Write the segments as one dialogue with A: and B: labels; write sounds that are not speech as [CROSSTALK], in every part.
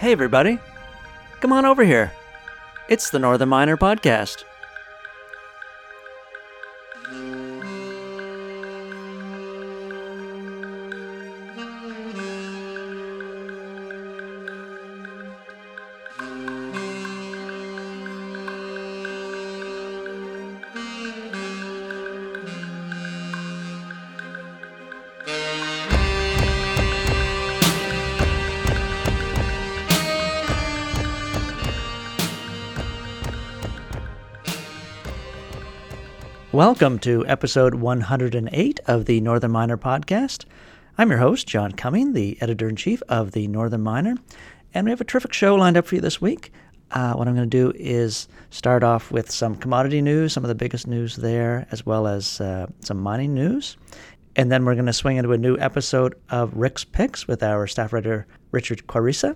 A: Hey, everybody. Come on over here. It's the Northern Miner Podcast. Welcome to episode 108 of the Northern Miner podcast. I'm your host, John Cumming, the editor in chief of the Northern Miner, and we have a terrific show lined up for you this week. Uh, what I'm going to do is start off with some commodity news, some of the biggest news there, as well as uh, some mining news. And then we're going to swing into a new episode of Ric's Picks with our staff writer, Richard Quarisa.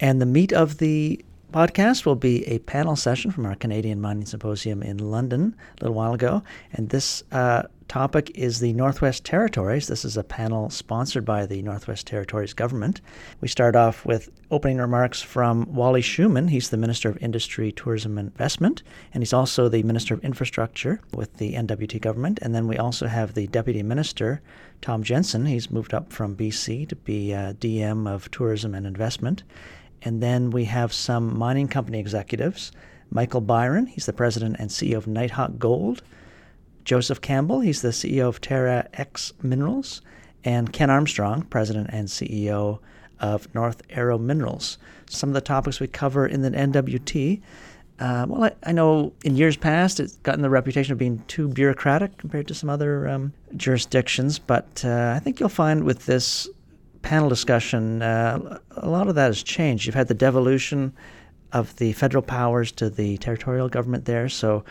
A: And the meat of the podcast will be a panel session from our Canadian Mining Symposium in London a little while ago. And this uh, topic is the Northwest Territories. This is a panel sponsored by the Northwest Territories government. We start off with opening remarks from Wally Schumann. He's the Minister of Industry, Tourism, and Investment, and he's also the Minister of Infrastructure with the NWT government. And then we also have the Deputy Minister, Tom Jensen. He's moved up from BC to be uh, DM of Tourism and Investment. And then we have some mining company executives. Michael Byron, he's the president and CEO of Nighthawk Gold. Joseph Campbell, he's the CEO of TerraX Minerals. And Ken Armstrong, president and CEO of North Arrow Minerals. Some of the topics we cover in the NWT. Uh, well, I, I, know in years past it's gotten the reputation of being too bureaucratic compared to some other um, jurisdictions, but uh, I think you'll find with this panel discussion, uh, a lot of that has changed. You've had the devolution of the federal powers to the territorial government there, so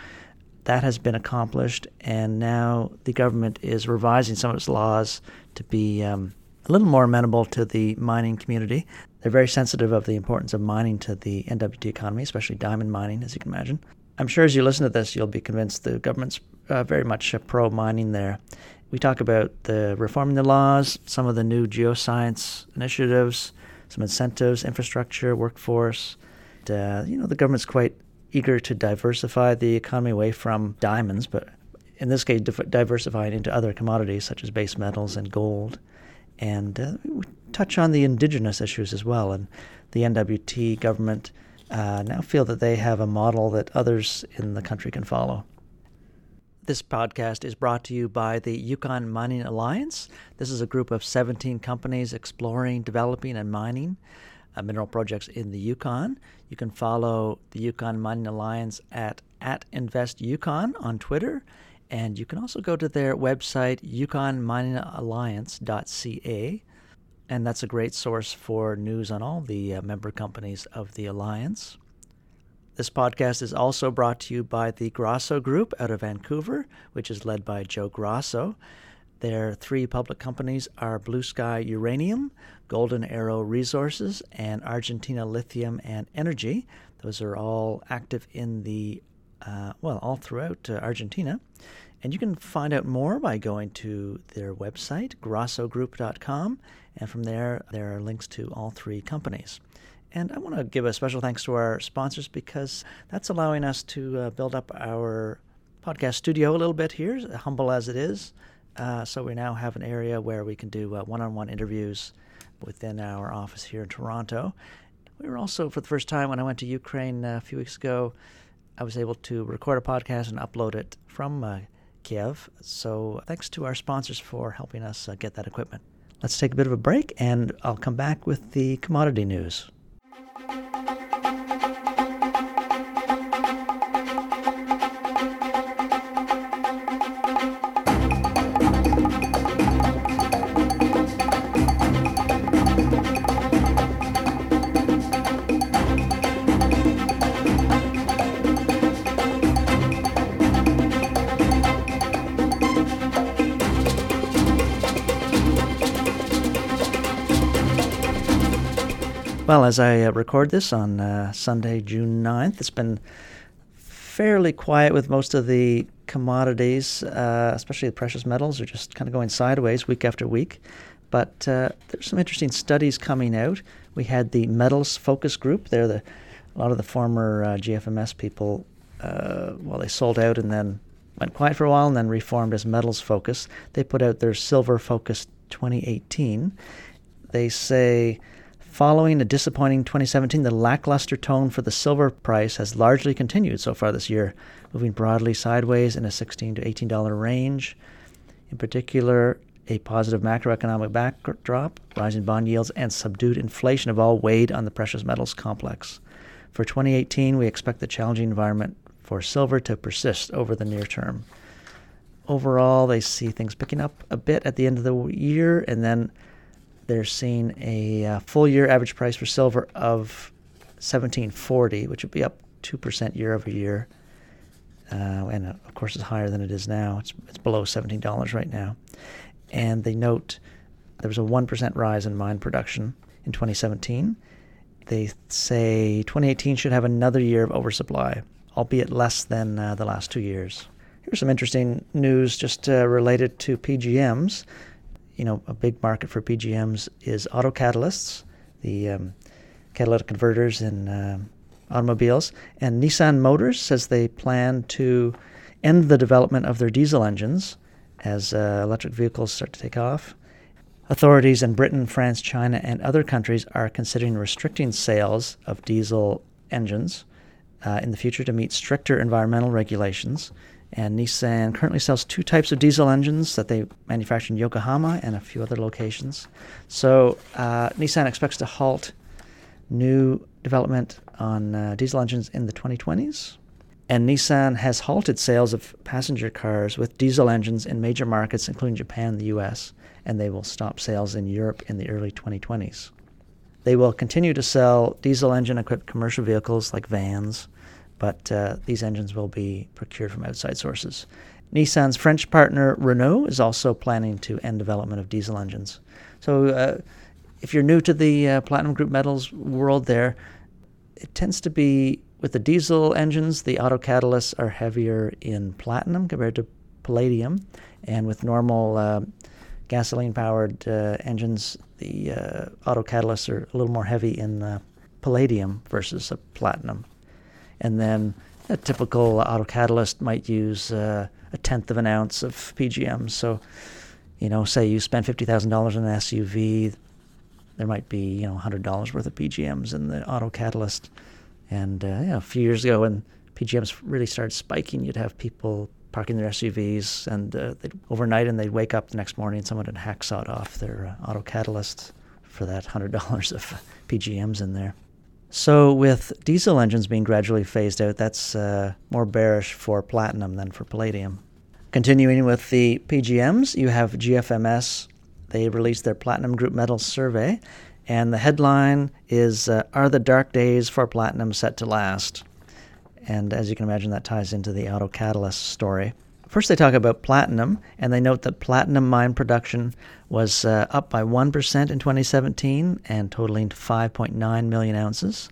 A: that has been accomplished, and now the government is revising some of its laws to be um, a little more amenable to the mining community. They're very sensitive of the importance of mining to the NWT economy, especially diamond mining, as you can imagine. I'm sure as you listen to this, you'll be convinced the government's uh, very much pro mining there. We talk about the reforming the laws, some of the new geoscience initiatives, some incentives, infrastructure, workforce. Uh, you know, the government's quite eager to diversify the economy away from diamonds, but in this case, diversifying into other commodities such as base metals and gold. And uh, we touch on the indigenous issues as well. And the NWT government uh, now feel that they have a model that others in the country can follow. This podcast is brought to you by the Yukon Mining Alliance. This is a group of 17 companies exploring, developing, and mining uh, mineral projects in the Yukon. You can follow the Yukon Mining Alliance at, at InvestYukon on Twitter. And you can also go to their website, yukonminingalliance.ca. And that's a great source for news on all the uh, member companies of the Alliance. This podcast is also brought to you by the Grosso Group out of Vancouver, which is led by Joe Grosso. Their three public companies are Blue Sky Uranium, Golden Arrow Resources, and Argentina Lithium and Energy. Those are all active in the, uh, well, all throughout uh, Argentina. And you can find out more by going to their website, grossogroup.com, and from there, there are links to all three companies. And I want to give a special thanks to our sponsors because that's allowing us to uh, build up our podcast studio a little bit here, humble as it is. Uh, so we now have an area where we can do one on one interviews within our office here in Toronto. We were also, for the first time, when I went to Ukraine uh, a few weeks ago, I was able to record a podcast and upload it from uh, Kiev. So thanks to our sponsors for helping us uh, get that equipment. Let's take a bit of a break, and I'll come back with the commodity news. Well, as I uh, record this on uh, Sunday, June 9th, it's been fairly quiet with most of the commodities, uh, especially the precious metals, are just kind of going sideways week after week. But uh, there's some interesting studies coming out. We had the metals focus group. They're the a lot of the former uh, GFMS people. Uh, well, they sold out and then went quiet for a while and then reformed as Metals Focus. They put out their Silver Focus 2018. They say Following a disappointing 2017, the lackluster tone for the silver price has largely continued so far this year, moving broadly sideways in a 16 to $18 range. In particular, a positive macroeconomic backdrop, rising bond yields, and subdued inflation have all weighed on the precious metals complex. For 2018, we expect the challenging environment for silver to persist over the near term. Overall, they see things picking up a bit at the end of the year and then they're seeing a uh, full year average price for silver of 1740, which would be up 2% year over year. Uh, and uh, of course, it's higher than it is now. It's, it's below $17 right now. And they note there was a 1% rise in mine production in 2017. They say 2018 should have another year of oversupply, albeit less than uh, the last two years. Here's some interesting news just uh, related to PGMs you know, a big market for PGMs is auto catalysts, the um, catalytic converters in uh, automobiles. And Nissan Motors says they plan to end the development of their diesel engines as uh, electric vehicles start to take off. Authorities in Britain, France, China, and other countries are considering restricting sales of diesel engines uh, in the future to meet stricter environmental regulations. And Nissan currently sells two types of diesel engines that they manufacture in Yokohama and a few other locations. So uh, Nissan expects to halt new development on uh, diesel engines in the 2020s. And Nissan has halted sales of passenger cars with diesel engines in major markets, including Japan and the US, and they will stop sales in Europe in the early 2020s. They will continue to sell diesel engine equipped commercial vehicles like vans, but uh, these engines will be procured from outside sources. Nissan's French partner Renault is also planning to end development of diesel engines. So, uh, if you're new to the uh, Platinum Group Metals world, there, it tends to be with the diesel engines, the auto catalysts are heavier in platinum compared to palladium, and with normal uh, gasoline powered uh, engines, the uh, auto catalysts are a little more heavy in palladium versus platinum and then a typical auto catalyst might use uh, a tenth of an ounce of PGMs. So, you know, say you spend fifty thousand dollars on an SUV, there might be you know hundred dollars worth of PGMs in the auto catalyst. And uh, you know, a few years ago, when PGMs really started spiking, you'd have people parking their SUVs and uh, overnight, and they'd wake up the next morning and someone had hacksawed off their uh, auto catalyst for that hundred dollars of PGMs in there. So, with diesel engines being gradually phased out, that's uh, more bearish for platinum than for palladium. Continuing with the PGMs, you have GFMS. They released their Platinum Group Metals survey, and the headline is uh, Are the Dark Days for Platinum Set to Last? And as you can imagine, that ties into the auto catalyst story. First, they talk about platinum, and they note that platinum mine production was uh, up by 1% in 2017 and totaling 5.9 million ounces.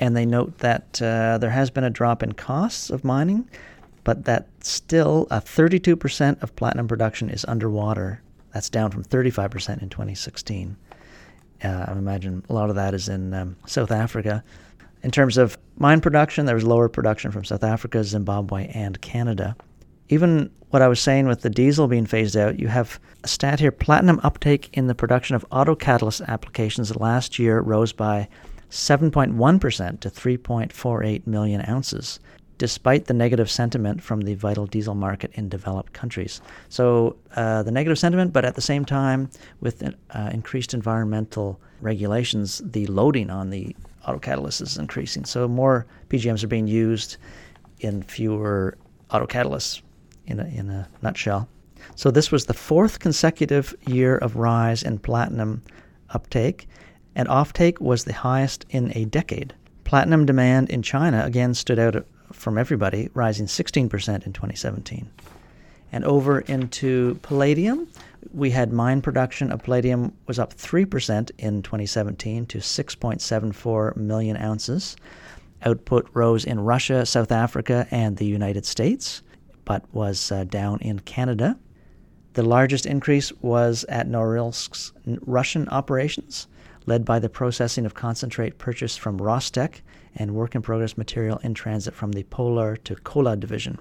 A: And they note that uh, there has been a drop in costs of mining, but that still uh, 32% of platinum production is underwater. That's down from 35% in 2016. Uh, I imagine a lot of that is in um, South Africa. In terms of mine production, there was lower production from South Africa, Zimbabwe, and Canada even what I was saying with the diesel being phased out, you have a stat here platinum uptake in the production of auto catalyst applications last year rose by 7.1% to 3.48 million ounces, despite the negative sentiment from the vital diesel market in developed countries. So, uh, the negative sentiment, but at the same time, with uh, increased environmental regulations, the loading on the auto catalyst is increasing. So, more PGMs are being used in fewer auto catalysts in a, in a nutshell. So this was the fourth consecutive year of rise in platinum uptake, and offtake was the highest in a decade. Platinum demand in China again stood out from everybody, rising 16% in 2017. And over into palladium, we had mine production of palladium was up 3% in 2017 to 6.74 million ounces. Output rose in Russia, South Africa, and the United States but was uh, down in Canada. The largest increase was at Norilsk's Russian operations, led by the processing of concentrate purchased from Rostec and work in progress material in transit from the Polar to Kola division.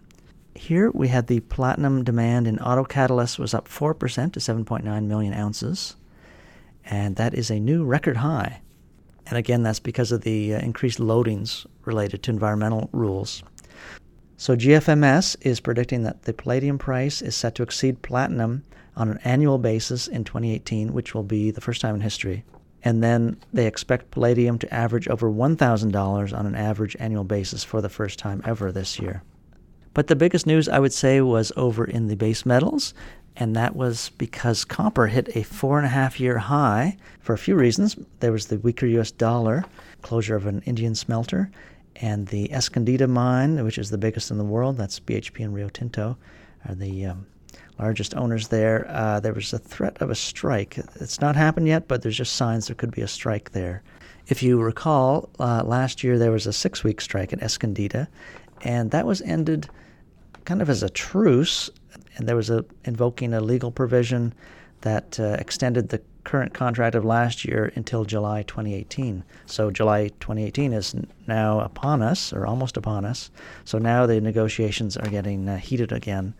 A: Here we had the platinum demand in auto catalysts was up 4% to 7.9 million ounces, and that is a new record high. And again, that's because of the uh, increased loadings related to environmental rules. So GFMS is predicting that the palladium price is set to exceed platinum on an annual basis in 2018, which will be the first time in history. And then they expect palladium to average over $1,000 on an average annual basis for the first time ever this year. But the biggest news I would say was over in the base metals, and that was because copper hit a four and a half year high for a few reasons. There was the weaker US dollar, closure of an Indian smelter, and the Escondida mine, which is the biggest in the world, that's BHP and Rio Tinto, are the um, largest owners there. Uh, there was a threat of a strike. It's not happened yet, but there's just signs there could be a strike there. If you recall, uh, last year there was a six week strike at Escondida, and that was ended kind of as a truce, and there was a invoking a legal provision that uh, extended the current contract of last year until July 2018. So July 2018 is now upon us, or almost upon us. So now the negotiations are getting uh, heated again.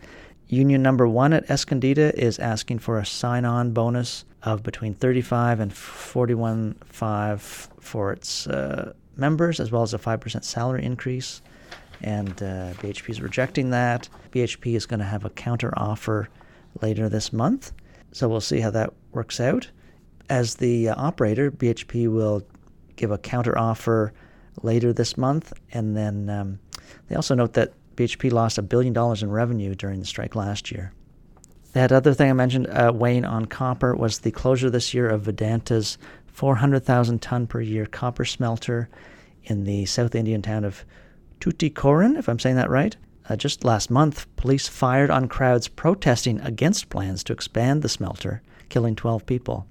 A: Union number one at Escondida is asking for a sign-on bonus of between 35 and 41.5 for its uh, members, as well as a 5% salary increase and uh, BHP is rejecting that. BHP is going to have a counter offer later this month, so we'll see how that works out. As the uh, operator, BHP will give a counter offer later this month, and then um, they also note that BHP lost a billion dollars in revenue during the strike last year. That other thing I mentioned, uh, weighing on copper, was the closure this year of Vedanta's 400,000 ton per year copper smelter in the South Indian town of Tuticorin, if I'm saying that right. Uh, just last month, police fired on crowds protesting against plans to expand the smelter, killing 12 people.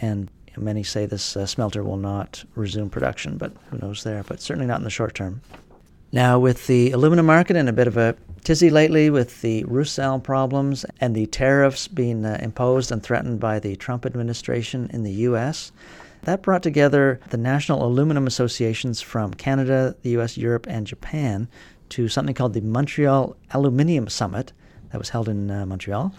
A: And many say this uh, smelter will not resume production, but who knows there, but certainly not in the short term. Now, with the aluminum market in a bit of a tizzy lately with the Rusal problems and the tariffs being uh, imposed and threatened by the Trump administration in the U.S., that brought together the national aluminum associations from Canada, the US, Europe, and Japan to something called the Montreal Aluminium Summit that was held in uh, Montreal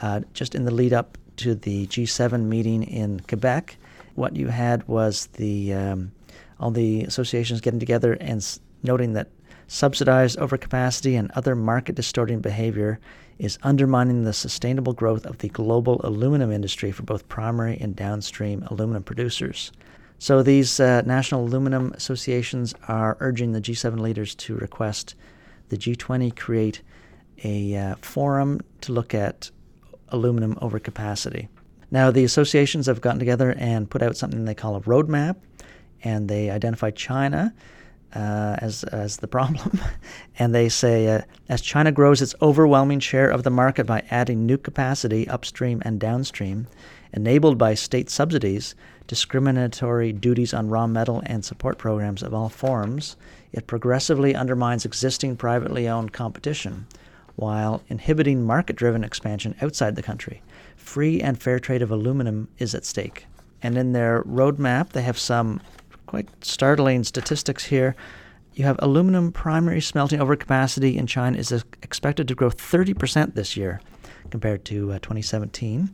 A: uh, just in the lead up to the G7 meeting in Quebec. What you had was the um, all the associations getting together and s- noting that subsidized overcapacity and other market distorting behavior is undermining the sustainable growth of the global aluminum industry for both primary and downstream aluminum producers. So these uh, national aluminum associations are urging the G7 leaders to request the G20 create a uh, forum to look at aluminum overcapacity. Now, the associations have gotten together and put out something they call a roadmap, and they identify China uh, as, as the problem. [LAUGHS] and they say uh, as China grows its overwhelming share of the market by adding new capacity upstream and downstream, enabled by state subsidies, discriminatory duties on raw metal, and support programs of all forms, it progressively undermines existing privately owned competition while inhibiting market driven expansion outside the country. Free and fair trade of aluminum is at stake. And in their roadmap, they have some quite startling statistics here. You have aluminum primary smelting overcapacity in China is expected to grow 30% this year compared to uh, 2017.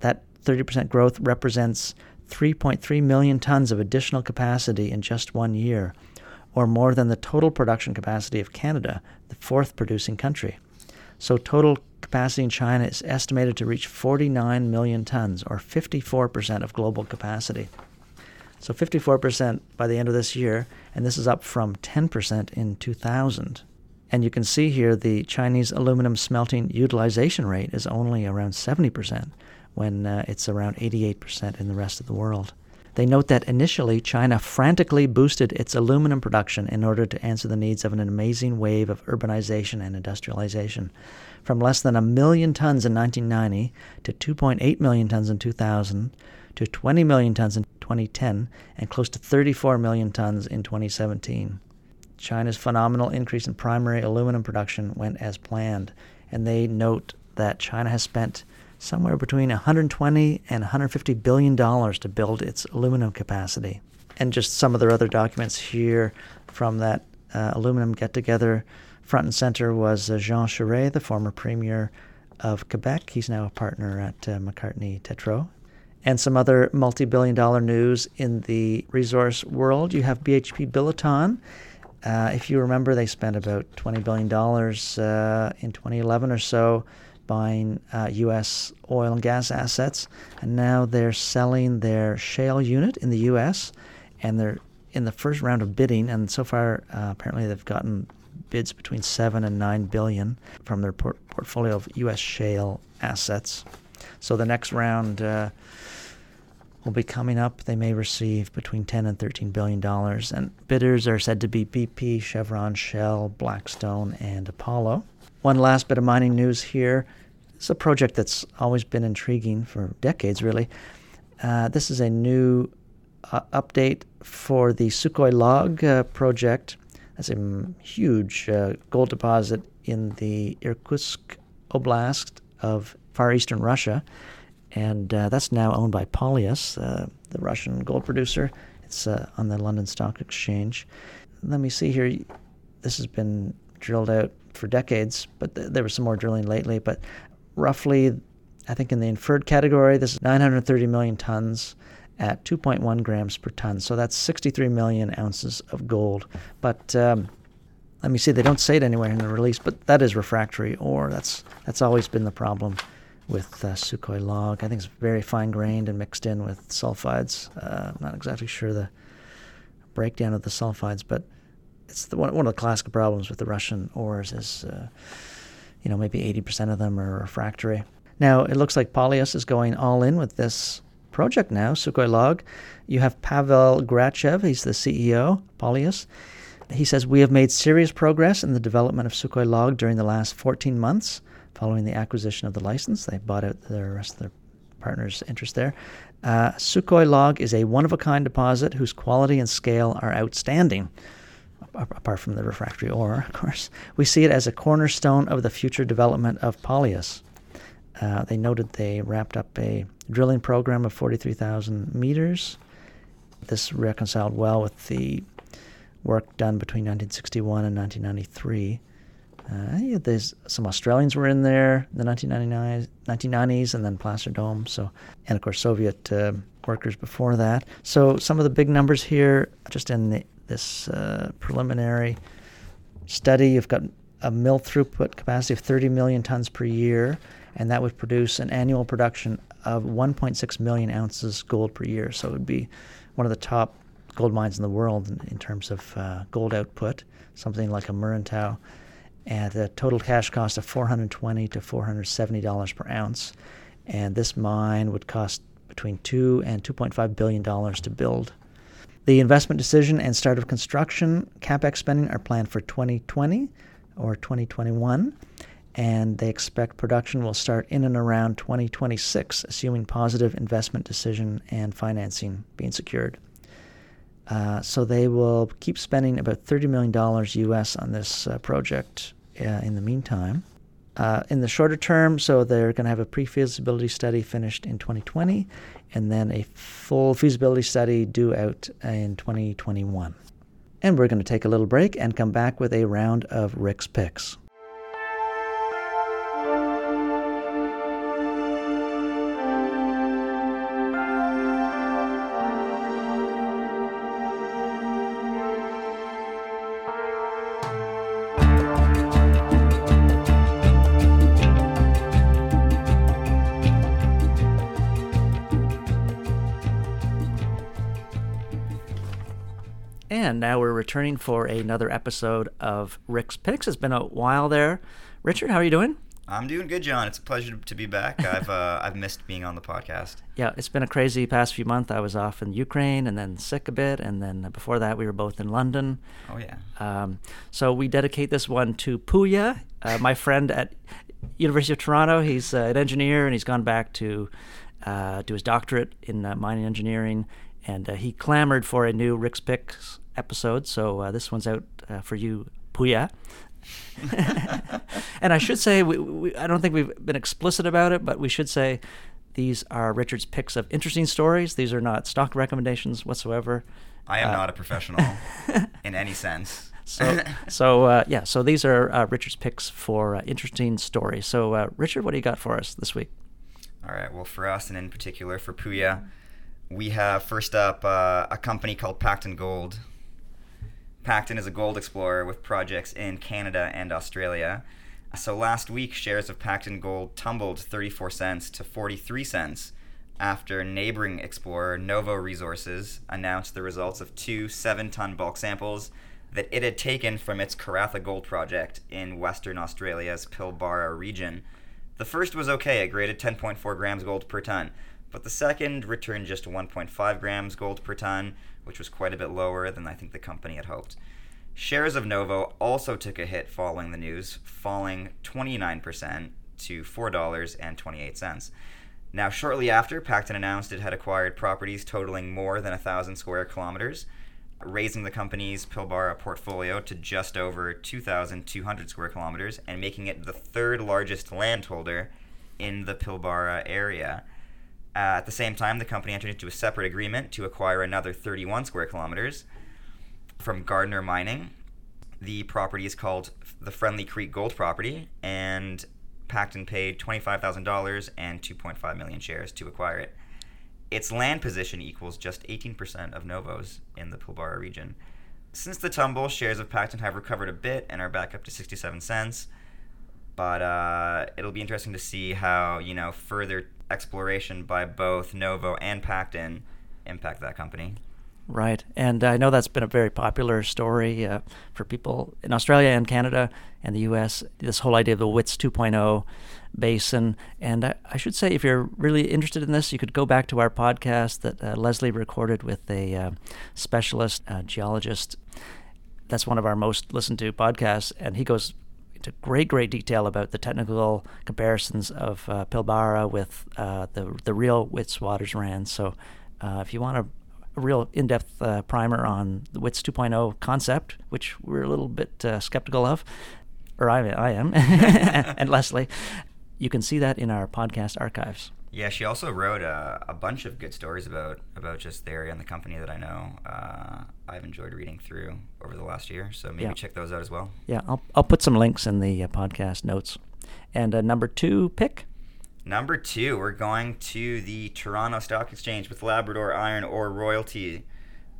A: That 30% growth represents 3.3 million tons of additional capacity in just one year, or more than the total production capacity of Canada, the fourth producing country. So, total capacity in China is estimated to reach 49 million tons, or 54% of global capacity. So 54% by the end of this year, and this is up from 10% in 2000. And you can see here the Chinese aluminum smelting utilization rate is only around 70% when uh, it's around 88% in the rest of the world. They note that initially China frantically boosted its aluminum production in order to answer the needs of an amazing wave of urbanization and industrialization. From less than a million tons in 1990 to 2.8 million tons in 2000 to 20 million tons in 2010 and close to 34 million tons in 2017. China's phenomenal increase in primary aluminum production went as planned, and they note that China has spent somewhere between 120 and 150 billion dollars to build its aluminum capacity. And just some of their other documents here from that uh, aluminum get together. Front and center was uh, Jean Charest, the former premier of Quebec. He's now a partner at uh, McCarthy Tétrault. And some other multi billion dollar news in the resource world. You have BHP Billiton. Uh, if you remember, they spent about $20 billion uh, in 2011 or so buying uh, U.S. oil and gas assets, and now they're selling their shale unit in the U.S. and they're in the first round of bidding, and so far uh, apparently they've gotten bids between seven and nine billion from their por- portfolio of U.S. shale assets. So the next round uh, will be coming up. They may receive between 10 and 13 billion dollars, and bidders are said to be BP, Chevron, Shell, Blackstone, and Apollo. One last bit of mining news here. It's a project that's always been intriguing for decades, really. Uh, this is a new uh, update for the Sukhoi Log uh, project. That's a huge uh, gold deposit in the Irkutsk Oblast of far eastern Russia. And uh, that's now owned by Polyus, uh, the Russian gold producer. It's on the London Stock Exchange. Let me see here. This has been drilled out for decades, but th- there was some more drilling lately. But roughly, I think in the inferred category, this is 930 million tons at 2.1 grams per ton. So that's 63 million ounces of gold. But um, let me see, they don't say it anywhere in the release, but that is refractory ore. That's that's always been the problem with uh, Sukhoi log. I think it's very fine grained and mixed in with sulfides. Uh, I'm not exactly sure the breakdown of the sulfides, but it's the, one, one of the classic problems with the Russian ores is, uh, you know, maybe 80% of them are refractory. Now, it looks like Polyus is going all in with this project now, Sukhoi Log. You have Pavel Grachev, he's the CEO, Polyus. He says, We have made serious progress in the development of Sukhoi Log during the last 14 months following the acquisition of the license. They bought out the rest of their partners' interest there. Uh, Sukhoi Log is a one of a kind deposit whose quality and scale are outstanding apart from the refractory ore, of course. We see it as a cornerstone of the future development of Polyus. Uh, they noted they wrapped up a drilling program of 43,000 meters. This reconciled well with the work done between 1961 and 1993. Uh, yeah, there's some Australians were in there in the 1990s, and then Placer Dome. So, and of course Soviet uh, workers before that. So some of the big numbers here, just in the this uh, preliminary study. You've got a mill throughput capacity of 30 million tons per year, and that would produce an annual production of 1.6 million ounces gold per year. So it would be one of the top gold mines in the world in, in terms of uh, gold output, something like a Muruntau, at a total cash cost of 420 to 470 dollars per ounce. And this mine would cost between two and 2.5 billion dollars to build. The investment decision and start of construction capex spending are planned for 2020 or 2021, and they expect production will start in and around 2026, assuming positive investment decision and financing being secured. Uh, so they will keep spending about $30 million US on this uh, project uh, in the meantime. Uh, in the shorter term, so they're going to have a pre feasibility study finished in 2020 and then a full feasibility study due out in 2021. And we're going to take a little break and come back with a round of Ric's picks. And now we're returning for another episode of Ric's Picks. It's been a while there. Richard, how are you doing?
B: I'm doing good, John. It's a pleasure to be back. [LAUGHS] I've uh, I've missed being on the podcast.
A: Yeah, it's been a crazy past few months. I was off in Ukraine and then sick a bit, and then before that we were both in London.
B: Oh yeah.
A: Um, so we dedicate this one to Puya, uh, my friend at University of Toronto. He's uh, an engineer, and he's gone back to uh, do his doctorate in uh, mining engineering, and uh, he clamored for a new Ric's Picks episode. So uh, this one's out uh, for you, Puya. [LAUGHS] and I should say, we, we, I don't think we've been explicit about it, but we should say these are Richard's picks of interesting stories. These are not stock recommendations whatsoever.
B: I am uh, not a professional [LAUGHS] in any sense.
A: So, so uh, yeah, so these are uh, Richard's picks for uh, interesting stories. So, uh, Richard, what do you got for us this week?
B: All right. Well, for us, and in particular for Puya, we have first up uh, a company called Pacton Gold. Pacton is a gold explorer with projects in Canada and Australia. So last week, shares of Pacton Gold tumbled 34 cents to 43 cents after neighboring explorer Novo Resources announced the results of two 7 ton bulk samples that it had taken from its Karratha Gold project in Western Australia's Pilbara region. The first was okay, it graded 10.4 grams gold per ton, but the second returned just 1.5 grams gold per ton, which was quite a bit lower than I think the company had hoped. Shares of Novo also took a hit following the news, falling 29% to $4.28. Now, shortly after, Pacton announced it had acquired properties totaling more than 1,000 square kilometers, raising the company's Pilbara portfolio to just over 2,200 square kilometers and making it the third largest landholder in the Pilbara area. Uh, at the same time, the company entered into a separate agreement to acquire another 31 square kilometers from Gardner Mining. The property is called the Friendly Creek Gold Property, and Pacton paid $25,000 and 2.5 million shares to acquire it. Its land position equals just 18% of Novo's in the Pilbara region. Since the tumble, shares of Pacton have recovered a bit and are back up to 67 cents. But uh, it'll be interesting to see how you know further exploration by both Novo and Pacton impact that company.
A: Right. And I know that's been a very popular story uh, for people in Australia and Canada and the US, this whole idea of the WITS 2.0 basin. And I, I, should say, if you're really interested in this, you could go back to our podcast that uh, Leslie recorded with a uh, specialist uh, geologist. That's one of our most listened to podcasts. And he goes into great, great detail about the technical comparisons of uh, Pilbara with uh, the, the real Witwatersrand. So if you want to a real in-depth uh, primer on the WITS 2.0 concept, which we're a little bit uh, skeptical of, or I, I am, [LAUGHS] and Leslie. You can see that in our podcast archives.
B: Yeah, she also wrote a, a, bunch of good stories about about just the area and the company that I know. Uh, I've enjoyed reading through over the last year, so maybe yeah. check those out as well.
A: Yeah, I'll I'll put some links in the uh, podcast notes. And uh, number two pick
B: Number two, we're going to the Toronto Stock Exchange with Labrador Iron Ore Royalty.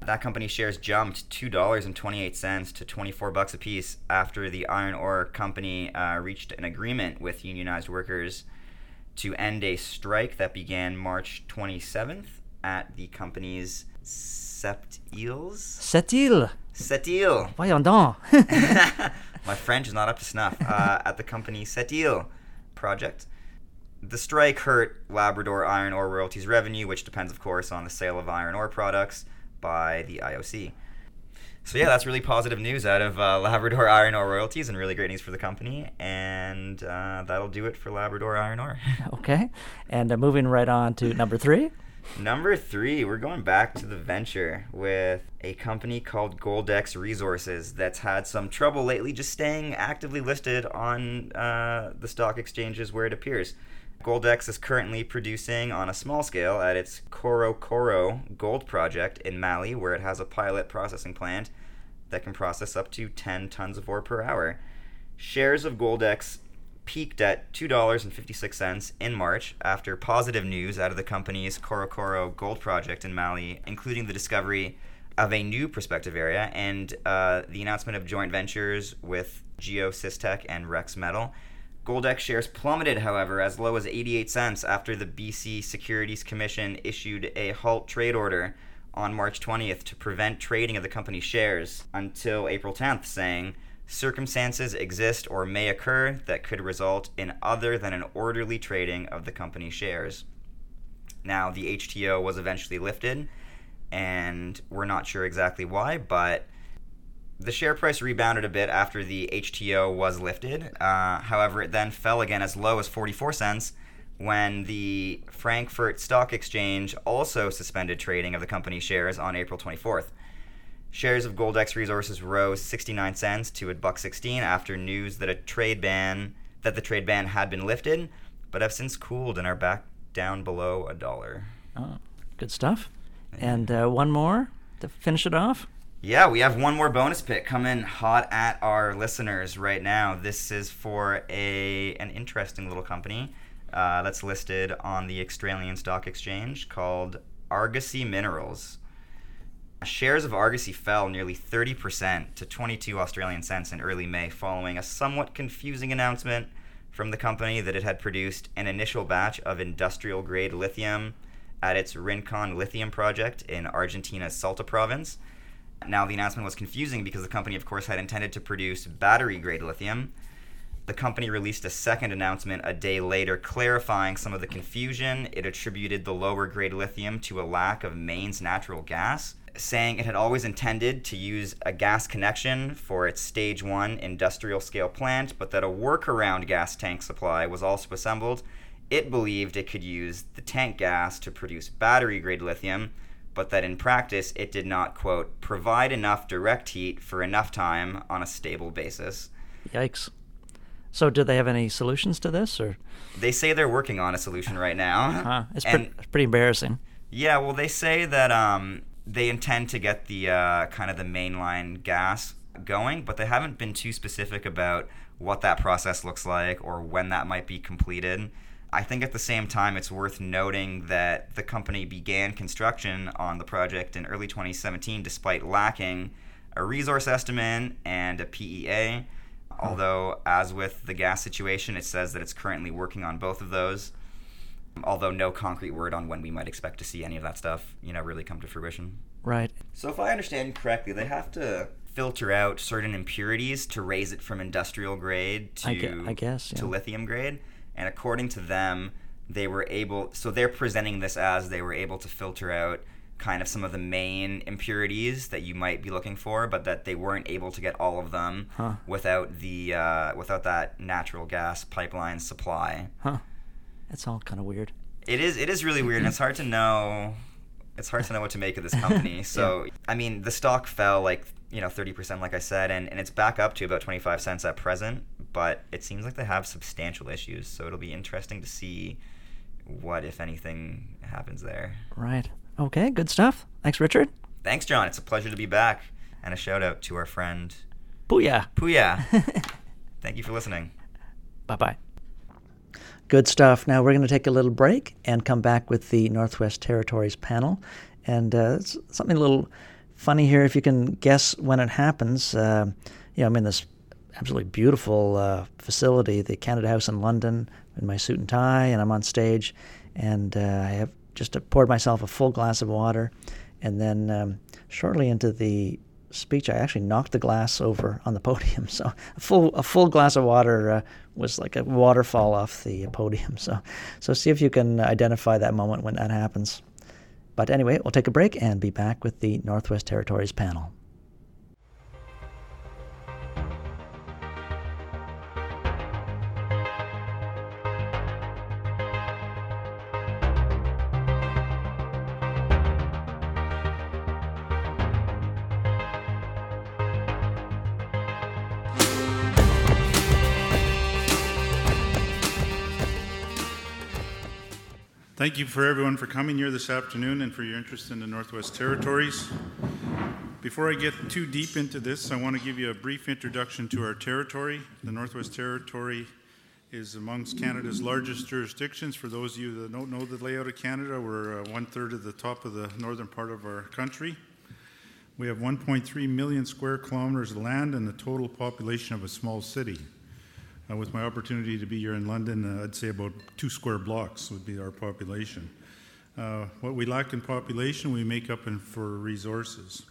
B: That company shares jumped two dollars and twenty-eight cents to twenty-four bucks a piece after the iron ore company uh, reached an agreement with unionized workers to end a strike that began March twenty-seventh at the company's Septiles.
A: Sept-Îles.
B: Sept-Îles.
A: Voyons donc. [LAUGHS] [LAUGHS]
B: My French is not up to snuff. Uh, at the company Sept-Îles project. The strike hurt Labrador Iron Ore Royalties revenue, which depends, of course, on the sale of iron ore products by the IOC. So yeah, that's really positive news out of uh, Labrador Iron Ore Royalties, and really great news for the company. And uh, that'll do it for Labrador Iron Ore. [LAUGHS]
A: okay, and uh, moving right on to number three.
B: Number three, we're going back to the venture with a company called Goldex Resources that's had some trouble lately just staying actively listed on uh, the stock exchanges where it appears. Goldex is currently producing on a small scale at its Koro gold project in Mali, where it has a pilot processing plant that can process up to 10 tons of ore per hour. Shares of Goldex peaked at $2.56 in March after positive news out of the company's Koro gold project in Mali, including the discovery of a new prospective area and uh, the announcement of joint ventures with Geosystech and Rex Metal. Goldex shares plummeted, however, as low as 88 cents after the BC Securities Commission issued a halt trade order on March 20th to prevent trading of the company's shares until April 10th, saying circumstances exist or may occur that could result in other than an orderly trading of the company's shares. Now, the HTO was eventually lifted, and we're not sure exactly why, but the share price rebounded a bit after the HTO was lifted. Uh, however, it then fell again as low as 44 cents when the Frankfurt Stock Exchange also suspended trading of the company's shares on April 24th. Shares of Goldex Resources rose 69 cents to a buck 16 after news that a trade ban that the trade ban had been lifted, but have since cooled and are back down below a dollar.
A: Oh, good stuff. And uh, one more to finish it off.
B: Yeah, we have one more bonus pick coming hot at our listeners right now. This is for a an interesting little company uh, that's listed on the Australian Stock Exchange called Argosy Minerals. Shares of Argosy fell nearly 30% to 22 Australian cents in early May following a somewhat confusing announcement from the company that it had produced an initial batch of industrial grade lithium at its Rincon lithium project in Argentina's Salta province now, the announcement was confusing because the company, of course, had intended to produce battery grade lithium. The company released a second announcement a day later clarifying some of the confusion. It attributed the lower grade lithium to a lack of mains natural gas, saying it had always intended to use a gas connection for its stage one industrial scale plant, but that a workaround gas tank supply was also assembled. It believed it could use the tank gas to produce battery grade lithium but that in practice it did not, quote, provide enough direct heat for enough time on a stable basis.
A: Yikes. So, do they have any solutions to this, or?
B: They say they're working on a solution right now. [LAUGHS]
A: Huh. It's, pre- it's pretty embarrassing.
B: Yeah, well, they say that um, they intend to get the uh, kind of the mainline gas going, but they haven't been too specific about what that process looks like or when that might be completed. I think at the same time, it's worth noting that the company began construction on the project in early 2017 despite lacking a resource estimate and a PEA. Hmm. Although, as with the gas situation, it says that it's currently working on both of those. Although no concrete word on when we might expect to see any of that stuff, you know, really come to fruition.
A: Right.
B: So, if I understand correctly, they have to filter out certain impurities to raise it from industrial grade to
A: I, I guess yeah.
B: to lithium grade and according to them, they were able. So they're presenting this as they were able to filter out kind of some of the main impurities that you might be looking for, but that they weren't able to get all of them
A: huh.
B: without the uh, without that natural gas pipeline supply.
A: Huh. That's all kind of weird.
B: It is. It is really weird, and it's hard to know. It's hard to know what to make of this company. [LAUGHS] So, yeah. I mean, the stock fell like you know 30%, like I said, and, and it's back up to about 25 cents at present but it seems like they have substantial issues. So it'll be interesting to see what, if anything, happens there.
A: Right. Okay, good stuff. Thanks, Richard.
B: Thanks, John. It's a pleasure to be back. And a shout out to our friend
A: Puya.
B: Puya. [LAUGHS] Thank you for listening.
A: Bye bye. Good stuff. Now we're going to take a little break and come back with the Northwest Territories panel. And uh, something a little funny here, if you can guess when it happens. Uh, you know, I'm in this absolutely beautiful uh, facility, the Canada House in London, in my suit and tie, and I'm on stage, and uh, I have just poured myself a full glass of water, and then um, shortly into the speech, I actually knocked the glass over on the [LAUGHS] podium. So a full a full glass of water uh, was like a waterfall off the podium. So so see if you can identify that moment when that happens. But anyway, we'll take a break and be back with the Northwest Territories panel.
C: Thank you for everyone for coming here this afternoon and for your interest in the Northwest Territories. Before I get too deep into this, I want to give you a brief introduction to our territory. The Northwest Territory is amongst Canada's largest jurisdictions. For those of you that don't know the layout of Canada, we're uh, one third of the top of the northern part of our country. We have 1.3 million square kilometers of land and the total population of a small city. Uh, with my opportunity to be here in London, uh, I'd say about two square blocks would be our population. Uh, what we lack in population, we make up in for resources.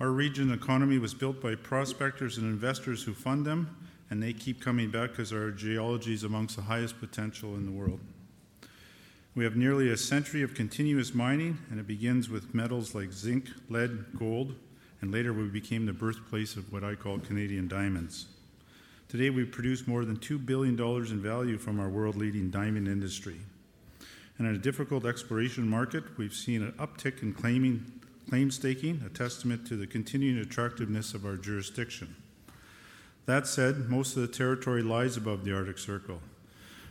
C: Our region economy was built by prospectors and investors who fund them, and they keep coming back because our geology is amongst the highest potential in the world. We have nearly a century of continuous mining, and it begins with metals like zinc, lead, gold, and later we became the birthplace of what I call Canadian diamonds. Today, we produce more than $2 billion in value from our world leading diamond industry. And in a difficult exploration market, we've seen an uptick in claiming, claim staking, a testament to the continuing attractiveness of our jurisdiction. That said, most of the territory lies above the Arctic Circle.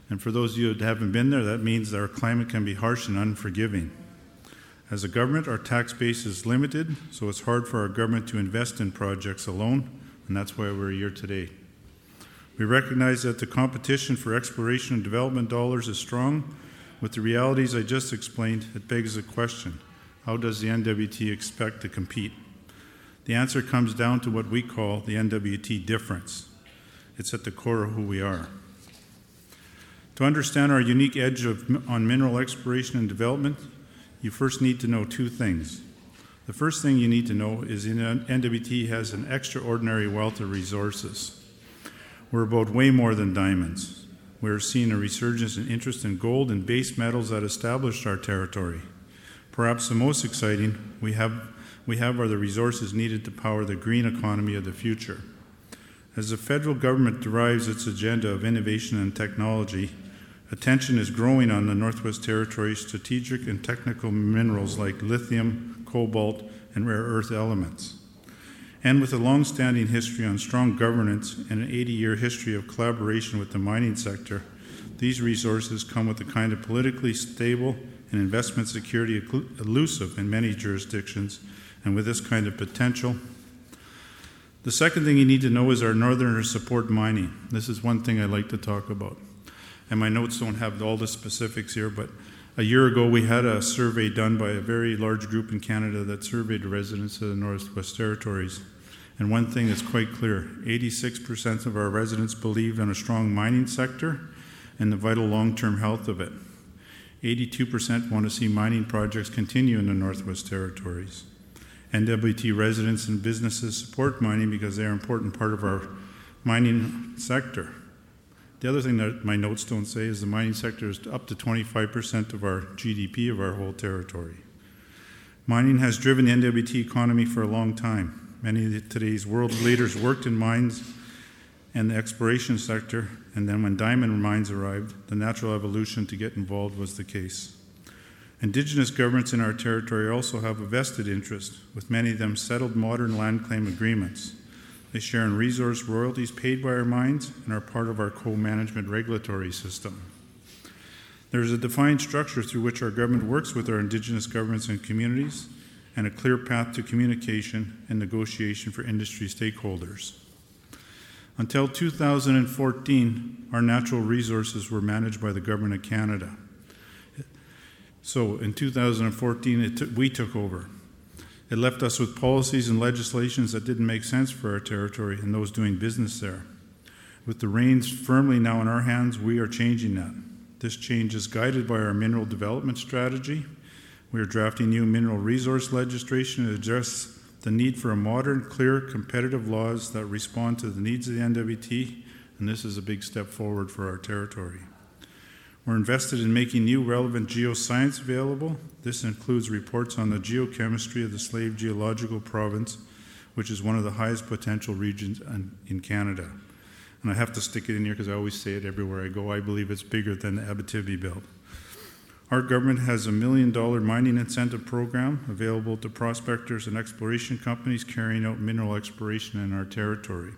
C: And for those of you that haven't been there, that means that our climate can be harsh and unforgiving. As a government, our tax base is limited, so it's hard for our government to invest in projects alone, and that's why we're here today. We recognize that the competition for exploration and development dollars is strong. With the realities I just explained, it begs the question how does the NWT expect to compete? The answer comes down to what we call the NWT difference. It's at the core of who we are. To understand our unique edge of, on mineral exploration and development, you first need to know two things. The first thing you need to know is NWT has an extraordinary wealth of resources. We're about way more than diamonds. We're seeing a resurgence in interest in gold and base metals that established our territory. Perhaps the most exciting we have, we have are the resources needed to power the green economy of the future. As the federal government derives its agenda of innovation and technology, attention is growing on the Northwest Territory's strategic and technical minerals like lithium, cobalt, and rare earth elements. And with a long standing history on strong governance and an 80 year history of collaboration with the mining sector, these resources come with a kind of politically stable and investment security elusive in many jurisdictions, and with this kind of potential. The second thing you need to know is our Northerners support mining. This is one thing I like to talk about and my notes don't have all the specifics here, but a year ago we had a survey done by a very large group in Canada that surveyed residents of the Northwest Territories. And one thing is quite clear 86% of our residents believe in a strong mining sector and the vital long term health of it. 82% want to see mining projects continue in the Northwest Territories. NWT residents and businesses support mining because they are an important part of our mining sector. The other thing that my notes don't say is the mining sector is up to 25% of our GDP of our whole territory. Mining has driven the NWT economy for a long time. Many of today's world leaders worked in mines and the exploration sector, and then when diamond mines arrived, the natural evolution to get involved was the case. Indigenous governments in our territory also have a vested interest, with many of them settled modern land claim agreements. They share in resource royalties paid by our mines and are part of our co management regulatory system. There is a defined structure through which our government works with our Indigenous governments and communities, and a clear path to communication and negotiation for industry stakeholders. Until 2014, our natural resources were managed by the Government of Canada. So in 2014, t- we took over. It left us with policies and legislations that didn't make sense for our territory and those doing business there. With the reins firmly now in our hands, we are changing that. This change is guided by our mineral development strategy. We are drafting new mineral resource legislation to address the need for a modern, clear, competitive laws that respond to the needs of the NWT, and this is a big step forward for our territory. We're invested in making new relevant geoscience available. This includes reports on the geochemistry of the Slave Geological Province, which is one of the highest potential regions in Canada. And I have to stick it in here because I always say it everywhere I go. I believe it's bigger than the Abitibi Belt. Our government has a million dollar mining incentive program available to prospectors and exploration companies carrying out mineral exploration in our territory.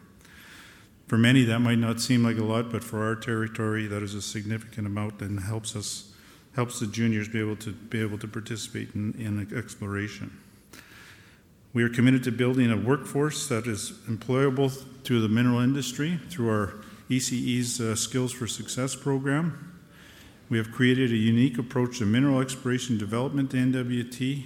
C: For many, that might not seem like a lot, but for our territory, that is a significant amount and helps us helps the juniors be able to be able to participate in, in exploration. We are committed to building a workforce that is employable to the mineral industry through our ECE's uh, Skills for Success program. We have created a unique approach to mineral exploration development in NWT.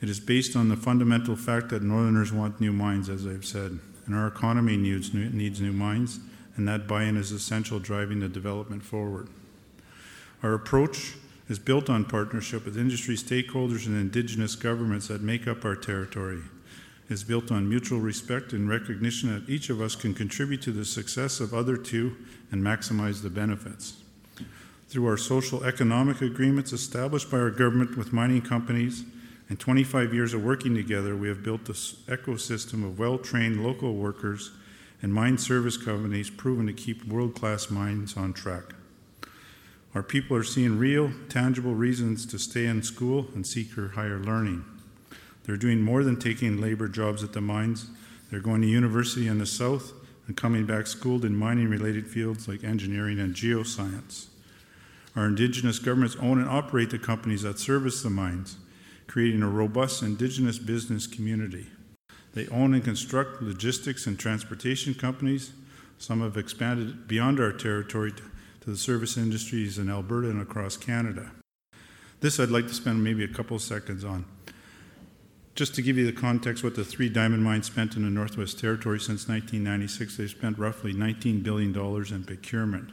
C: It is based on the fundamental fact that Northerners want new mines, as I've said and our economy needs new, needs new minds, and that buy in is essential driving the development forward. Our approach is built on partnership with industry stakeholders and indigenous governments that make up our territory. Is built on mutual respect and recognition that each of us can contribute to the success of other two and maximize the benefits. Through our social economic agreements established by our government with mining companies, in 25 years of working together, we have built this ecosystem of well trained local workers and mine service companies proven to keep world class mines on track. Our people are seeing real, tangible reasons to stay in school and seek higher learning. They're doing more than taking labor jobs at the mines. They're going to university in the south and coming back schooled in mining related fields like engineering and geoscience. Our Indigenous governments own and operate the companies that service the mines, creating a robust Indigenous business community. They own and construct logistics and transportation companies. Some have expanded beyond our territory to the service industries in Alberta and across Canada. This I'd like to spend maybe a couple seconds on. Just to give you the context, what the three diamond mines spent in the Northwest Territory since 1996, they've spent roughly $19 billion in procurement.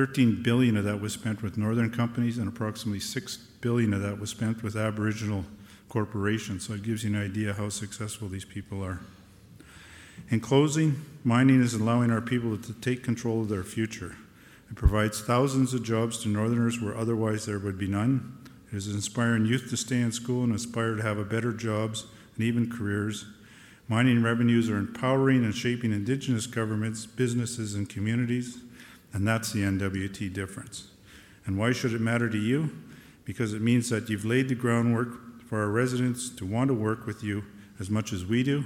C: 13 billion of that was spent with northern companies, and approximately 6 billion of that was spent with Aboriginal corporations. So it gives you an idea how successful these people are. In closing, mining is allowing our people to take control of their future. It provides thousands of jobs to Northerners where otherwise there would be none. It is inspiring youth to stay in school and aspire to have a better jobs and even careers. Mining revenues are empowering and shaping Indigenous governments, businesses, and communities, and that's the NWT difference. And why should it matter to you? Because it means that you've laid the groundwork for our residents to want to work with you as much as we do,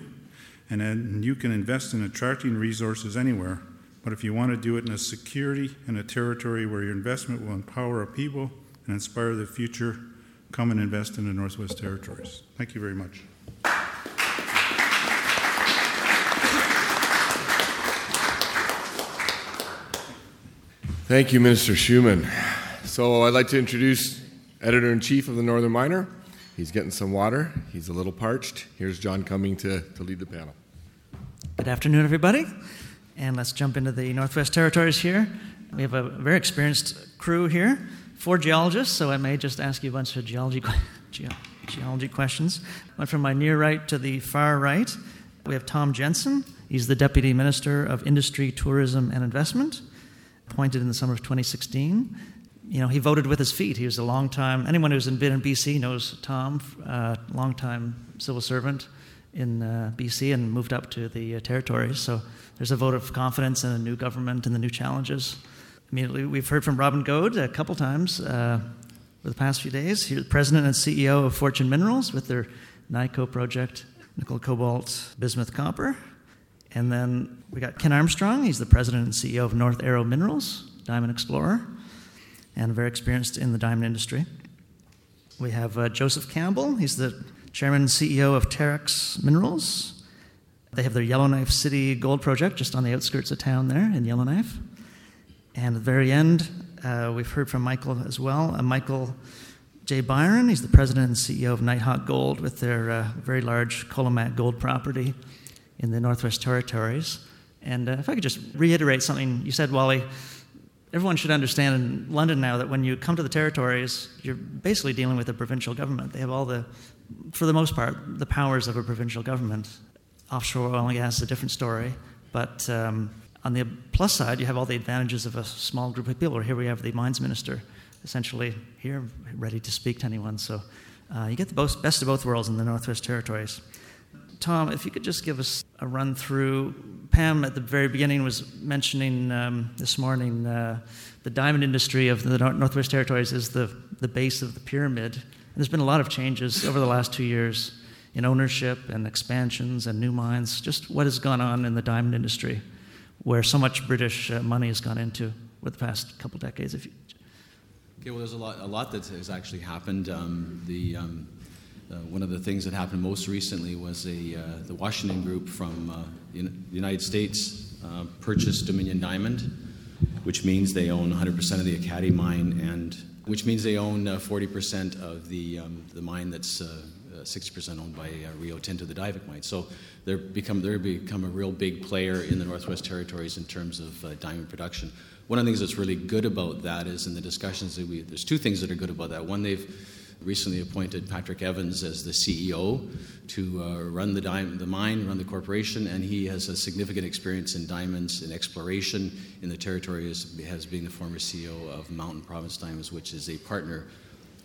C: and then you can invest in attracting resources anywhere. But if you want to do it in a security and a territory where your investment will empower our people and inspire the future, come and invest in the Northwest Territories. Thank you very much.
D: Thank you, Minister Schumann. So I'd like to introduce Editor in Chief of the Northern Miner. He's getting some water. He's a little parched. Here's John Cumming to, to lead the panel.
A: Good afternoon, everybody. And let's jump into the Northwest Territories here. We have a very experienced crew here four geologists, so I may just ask you a bunch of geology, ge- geology questions. Went from my near right to the far right. We have Tom Jensen. He's the Deputy Minister of Industry, Tourism, and Investment, appointed in the summer of 2016. You know, he voted with his feet. He was a long time, anyone who's been in BC knows Tom, uh, long time civil servant in uh, BC and moved up to the uh, territories. So there's a vote of confidence in a new government and the new challenges. Immediately, we've heard from Robin Goad a couple times uh, over the past few days. He's president and CEO of Fortune Minerals with their NICO project, nickel, cobalt, bismuth, copper. And then we got Ken Armstrong. He's the president and CEO of North Arrow Minerals, diamond explorer, and very experienced in the diamond industry. We have uh, Joseph Campbell. He's the chairman and CEO of TerraX Minerals. They have their Yellowknife City gold project just on the outskirts of town there in Yellowknife. And at the very end, uh, we've heard from Michael as well. Uh, Michael J. Byron, he's the president and CEO of Nighthawk Gold with their uh, very large Colomac gold property in the Northwest Territories. And uh, if I could just reiterate something you said, Wally, everyone should understand in London now that when you come to the territories, you're basically dealing with a provincial government. They have all the, for the most part, the powers of a provincial government. Offshore oil and gas is a different story, but um, on the plus side, you have all the advantages of a small group of people. Here we have the mines minister, essentially here, ready to speak to anyone. So uh, you get the best of both worlds in the Northwest Territories. Tom, if you could just give us a run through. Pam at the very beginning was mentioning um, this morning uh, the diamond industry of the Northwest Territories is the, the base of the pyramid. And there's been a lot of changes over the last two years in ownership and expansions and new mines. Just what has gone on in the diamond industry? where so much British uh, money has gone into over the past couple decades. If you...
E: Okay, well, there's a lot, a lot that has actually happened. Um, the, um, uh, one of the things that happened most recently was a, uh, the Washington Group from uh, the United States uh, purchased Dominion Diamond, which means they own 100% of the Ekati mine, and which means they own 40% uh, of the, um, the mine that's 60% owned by uh, Rio Tinto, the Diavik mine. So they're become they're become a real big player in the Northwest Territories in terms of uh, diamond production. One of the things that's really good about that is in the discussions that we there's two things that are good about that. One, they've recently appointed Patrick Evans as the CEO to uh, run the, di- the mine, run the corporation, and he has a significant experience in diamonds and exploration in the territory as, has been the former CEO of Mountain Province Diamonds, which is a partner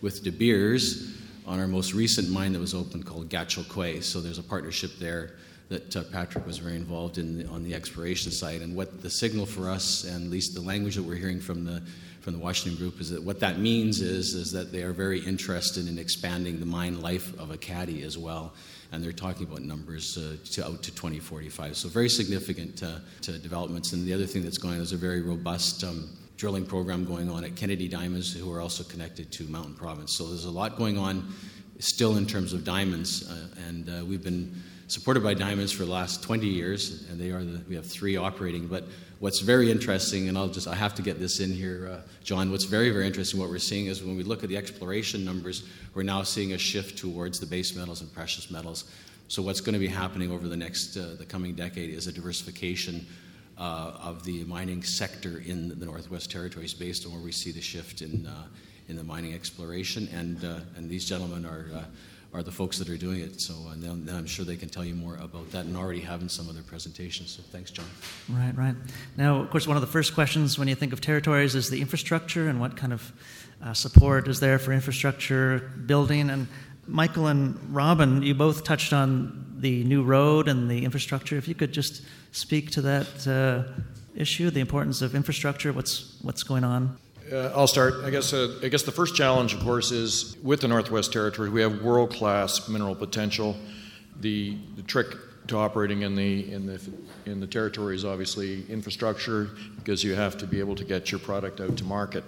E: with De Beers on our most recent mine that was opened called Gahcho Kué. So there's a partnership there that uh, Patrick was very involved in on the exploration side. And what the signal for us, and at least the language that we're hearing from the from the Washington Group is that what that means is is that they are very interested in expanding the mine life of Ekati as well, and they're talking about numbers uh, to out to 2045. So very significant uh, to developments. And the other thing that's going on is a very robust. Um, drilling program going on at Kennedy Diamonds, who are also connected to Mountain Province. So there's a lot going on still in terms of diamonds, uh, and uh, we've been supported by Diamonds for the last 20 years, and they are the, we have three operating. But what's very interesting, and I'll just I have to get this in here, uh, John. What's very very interesting, what we're seeing is when we look at the exploration numbers, we're now seeing a shift towards the base metals and precious metals. So what's going to be happening over the next uh, the coming decade is a diversification. Uh, of the mining sector in the Northwest Territories, based on where we see the shift in uh, in the mining exploration, and uh, and these gentlemen are uh, are the folks that are doing it. So and then, then I'm sure they can tell you more about that and already have in some of their presentations. So thanks, John.
A: Right, right. Now, of course, one of the first questions when you think of territories is the infrastructure and what kind of uh, support is there for infrastructure building. And Michael and Robin, you both touched on the new road and the infrastructure. If you could just speak to that uh, issue, the importance of infrastructure, what's what's going on.
F: Uh, I'll start. I guess. Uh, I guess the first challenge, of course, is with the Northwest Territories. We have world-class mineral potential. The, the trick to operating in the in the in the territory is obviously infrastructure, because you have to be able to get your product out to market.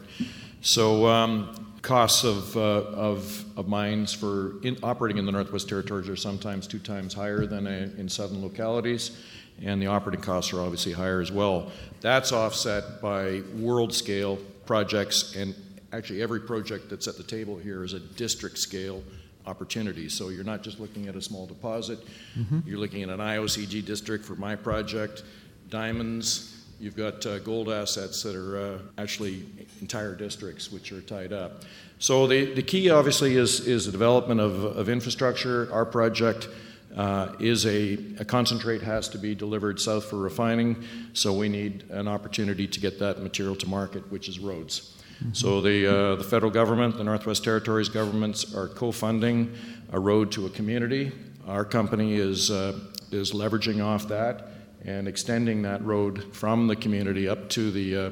F: So. Um, costs of, uh, of, of, mines for in, operating in the Northwest Territories are sometimes two times higher than a, in southern localities and the operating costs are obviously higher as well. That's offset by world scale projects, and actually every project that's at the table here is a district scale opportunity. So you're not just looking at a small deposit, mm-hmm. you're looking at an IOCG district for my project, diamonds. You've got uh, gold assets that are uh, actually entire districts which are tied up. So the, the key, obviously, is, is the development of, of infrastructure. Our project uh, is a, a, concentrate has to be delivered south for refining, so we need an opportunity to get that material to market, which is roads. Mm-hmm. So the, uh, the federal government, the Northwest Territories governments are co-funding a road to a community. Our company is, uh, is leveraging off that and extending that road from the community up to, the, uh,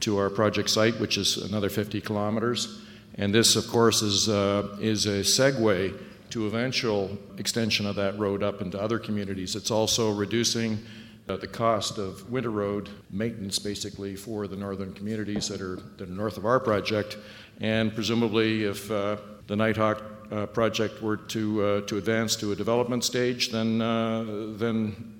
F: to our project site, which is another 50 kilometers. And this, of course, is, uh, is a segue to eventual extension of that road up into other communities. It's also reducing uh, the cost of winter road maintenance basically for the northern communities that are, that are north of our project. And presumably, if uh, the Nighthawk uh, project were to, uh, to advance to a development stage, then, uh, then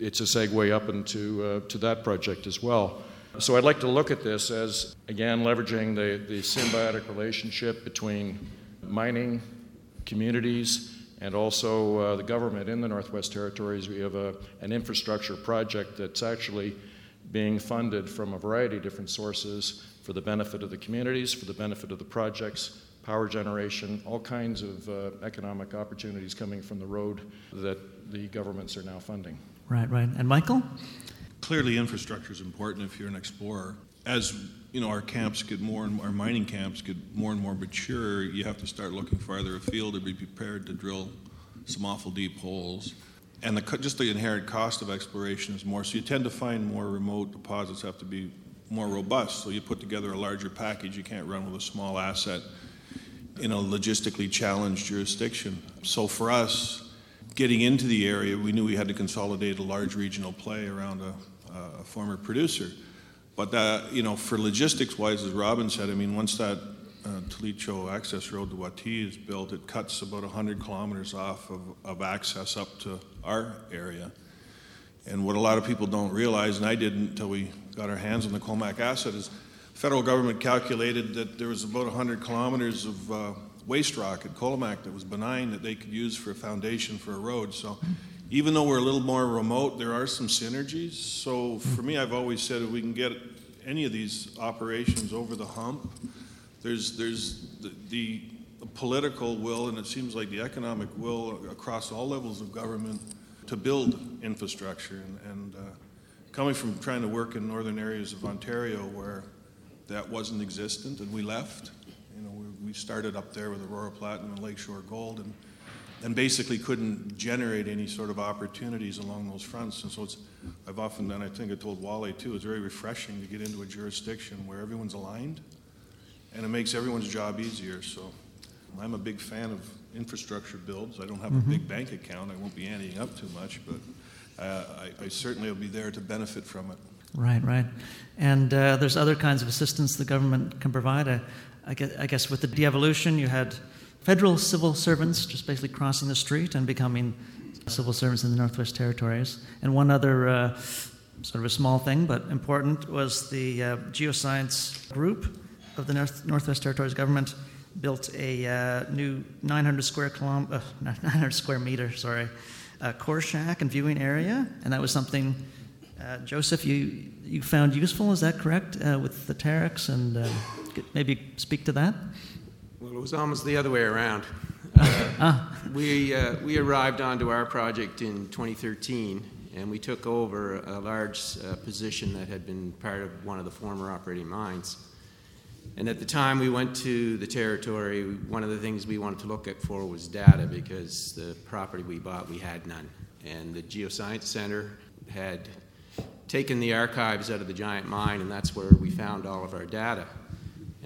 F: it's a segue up into uh, to that project as well. So I'd like to look at this as, again, leveraging the, the symbiotic relationship between mining, communities, and also uh, the government in the Northwest Territories. We have a, an infrastructure project that's actually being funded from a variety of different sources for the benefit of the communities, for the benefit of the projects, power generation, all kinds of uh, economic opportunities coming from the road that the governments are now funding.
A: Right, right. And Michael?
G: Clearly, infrastructure is important if you're an explorer. As you know, our camps get more and our mining camps get more and more mature, you have to start looking farther afield to be prepared to drill some awful deep holes. And the, just the inherent cost of exploration is more. So you tend to find more remote deposits have to be more robust. So you put together a larger package. You can't run with a small asset in a logistically challenged jurisdiction. So for us, getting into the area, we knew we had to consolidate a large regional play around a, a former producer. But that, you know, for logistics wise, as Robin said, I mean, once that uh, Tlicho access road to Whatì is built, it cuts about 100 kilometers off of, of access up to our area. And what a lot of people don't realize, and I didn't until we got our hands on the Colomac asset, is the federal government calculated that there was about 100 kilometers of uh, waste rock at Colomac that was benign that they could use for a foundation for a road. So even though we're a little more remote, there are some synergies. So for me, I've always said if we can get any of these operations over the hump, there's there's the, the political will and it seems like the economic will across all levels of government to build infrastructure. And, and uh, coming from trying to work in northern areas of Ontario where that wasn't existent and we left, you know, we, we started up there with Aurora Platinum and Lakeshore Gold and and basically couldn't generate any sort of opportunities along those fronts. And so it's, I've often, and I think I told Wally too, it's very refreshing to get into a jurisdiction where everyone's aligned and it makes everyone's job easier. So I'm a big fan of infrastructure builds. I don't have
A: Mm-hmm.
G: a big bank account. I won't be anteing up too much, but uh, I, I certainly will be there to benefit from it.
A: Right, right. And uh, there's other kinds of assistance the government can provide. I, I, guess, I guess with the de-evolution, you had federal civil servants just basically crossing the street and becoming civil servants in the Northwest Territories. And one other uh, sort of a small thing but important was the uh, geoscience group of the North, Northwest Territories government built a uh, new 900 square kilom- uh, [LAUGHS] 900 square meter, sorry, uh, core shack and viewing area, and that was something uh, Joseph you you found useful. Is that correct with the TerraX? And uh, maybe speak to that.
H: Well, it was almost the other way around.
A: Ah, [LAUGHS]
H: We, uh, we arrived onto our project in 2013, and we took over a large uh, position that had been part of one of the former operating mines. And at the time we went to the territory, one of the things we wanted to look at for was data because the property we bought, we had none. And the Geoscience Center had taken the archives out of the giant mine, and that's where we found all of our data.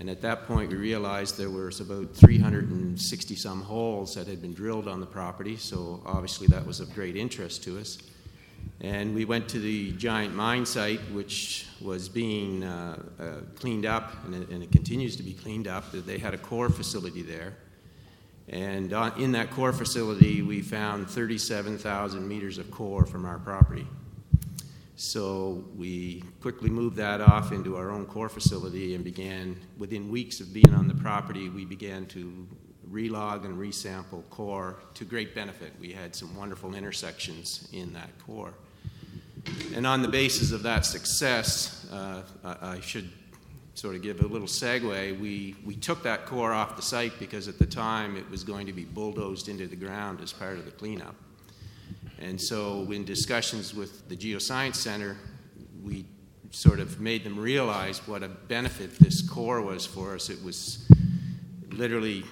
H: And at that point, we realized there was about 360 some holes that had been drilled on the property, so obviously that was of great interest to us. And we went to the giant mine site, which was being uh, uh, cleaned up, and it, and it continues to be cleaned up. They had a core facility there. And uh, in that core facility, we found 37,000 meters of core from our property. So we quickly moved that off into our own core facility and began, within weeks of being on the property, we began to relog and resample core to great benefit. We had some wonderful intersections in that core. And on the basis of that success, uh, I I should sort of give a little segue. We, we took that core off the site because at the time it was going to be bulldozed into the ground as part of the cleanup. And so, in discussions with the Geoscience Center, we sort of made them realize what a benefit this core was for us. It was literally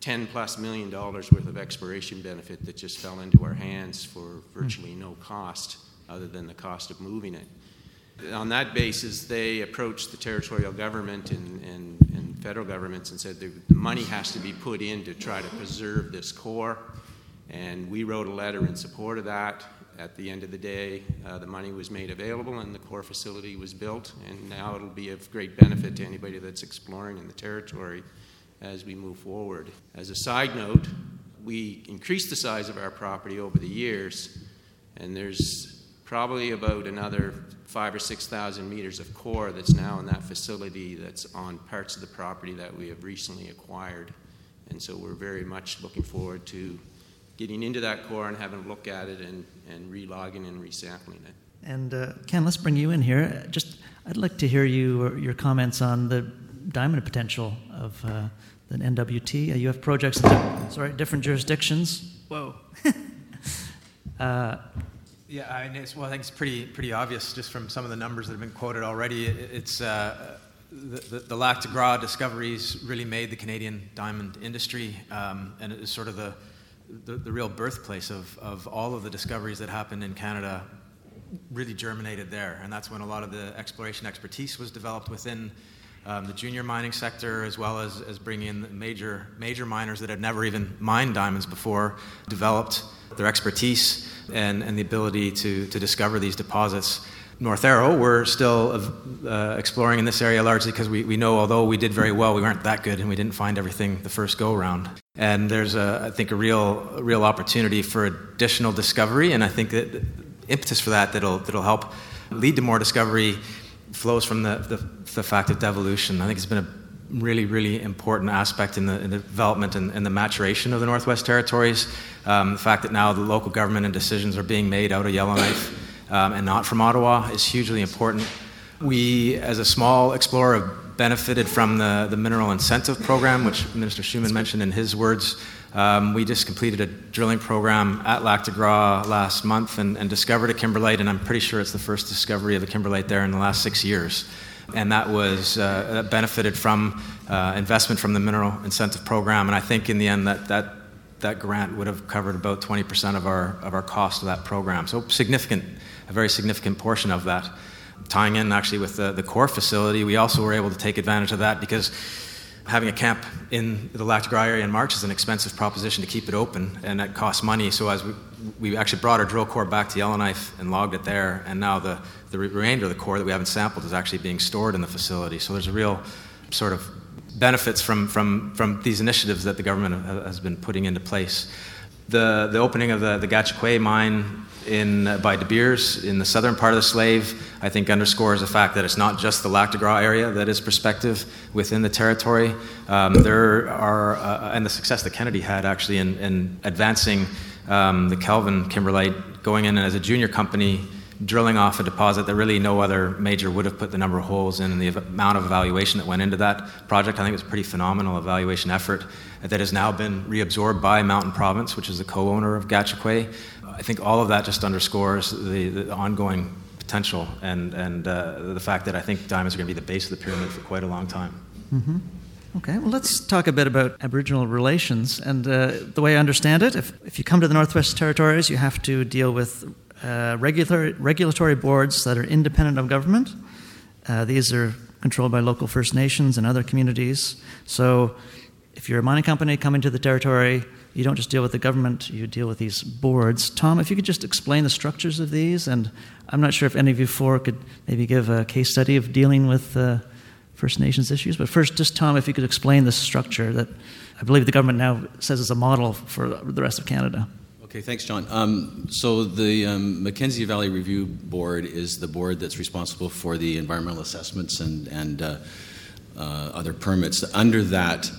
H: 10 plus million dollars worth of exploration benefit that just fell into our hands for virtually no cost other than the cost of moving it. On that basis, they approached the territorial government and, and, and federal governments and said the, the money has to be put in to try to preserve this core. And we wrote a letter in support of that. At the end of the day, uh, the money was made available and the core facility was built. And now it'll be of great benefit to anybody that's exploring in the territory as we move forward. As a side note, we increased the size of our property over the years, and there's probably about another five or six thousand meters of core that's now in that facility that's on parts of the property that we have recently acquired. And so we're very much looking forward to getting into that core and having a look at it and, and relogging and resampling it.
A: And uh, Ken, let's bring you in here. Just, I'd like to hear you your comments on the diamond potential of uh, the NWT. Uh, you have projects in sorry, different jurisdictions. Whoa. [LAUGHS] uh,
I: Yeah, I mean, it's, well, I think it's pretty pretty obvious just from some of the numbers that have been quoted already. It, it's uh, the, the, the Lac de Gras discoveries really made the Canadian diamond industry, um, and it is sort of the, the, the real birthplace of, of all of the discoveries that happened in Canada. Really germinated there, and that's when a lot of the exploration expertise was developed within um, the junior mining sector, as well as, as bringing in major major miners that had never even mined diamonds before, developed their expertise and, and the ability to, to discover these deposits. North Arrow, we're still uh, exploring in this area largely because we, we know although we did very well, we weren't that good and we didn't find everything the first go round. And there's, a, I think, a real, real opportunity for additional discovery, and I think that impetus for that that'll, that'll help lead to more discovery flows from the, the, the fact of devolution. I think it's been a really, really important aspect in the, in the development and, and, the maturation of the Northwest Territories. Um, the fact that now the local government and decisions are being made out of Yellowknife um, and not from Ottawa is hugely important. We, as a small explorer, have benefited from the, the mineral incentive program, which Minister Schumann mentioned in his words. Um, we just completed a drilling program at Lac de Gras last month and, and discovered a kimberlite, and I'm pretty sure it's the first discovery of a kimberlite there in the last six years and that was uh, benefited from uh, investment from the mineral incentive program. And I think in the end that that that grant would have covered about 20% of our, of our cost of that program. So significant, a very significant portion of that. Tying in actually with the, the core facility, we also were able to take advantage of that because having a camp in the Lac area in March is an expensive proposition to keep it open, and that costs money. So as we, we actually brought our drill core back to Yellowknife and logged it there, and now the, the remainder of the core that we haven't sampled is actually being stored in the facility. So there's a real sort of benefits from, from, from these initiatives that the government has been putting into place. The, the opening of the, the Gahcho mine in, by De Beers in the southern part of the Slave, I think underscores the fact that it's not just the Lac de Gras area that is prospective within the territory. Um, there are, uh, and the success that Kennedy had actually in, in advancing um, the Kelvin kimberlite, going in as a junior company drilling off a deposit that really no other major would have put the number of holes in and the amount of evaluation that went into that project. I think it was a pretty phenomenal evaluation effort that has now been reabsorbed by Mountain Province, which is the co owner of Gahcho I think all of that just underscores the, the ongoing potential and, and uh, the fact that I think diamonds are going to be the base of the pyramid for quite a long time.
A: Mm-hmm. Okay, well, let's talk a bit about Aboriginal relations. And uh, the way I understand it, if, if you come to the Northwest Territories, you have to deal with uh, regulatory, regulatory boards that are independent of government. Uh, these are controlled by local First Nations and other communities. So if you're a mining company coming to the territory, you don't just deal with the government, you deal with these boards. Tom, if you could just explain the structures of these, and I'm not sure if any of you four could maybe give a case study of dealing with uh, First Nations issues. But first, just Tom, if you could explain the structure that I believe the government now says is a model for the rest of Canada.
E: Okay, thanks, John. Um, so the um, Mackenzie Valley Review Board is the board that's responsible for the environmental assessments and, and uh, uh, other permits. Under that,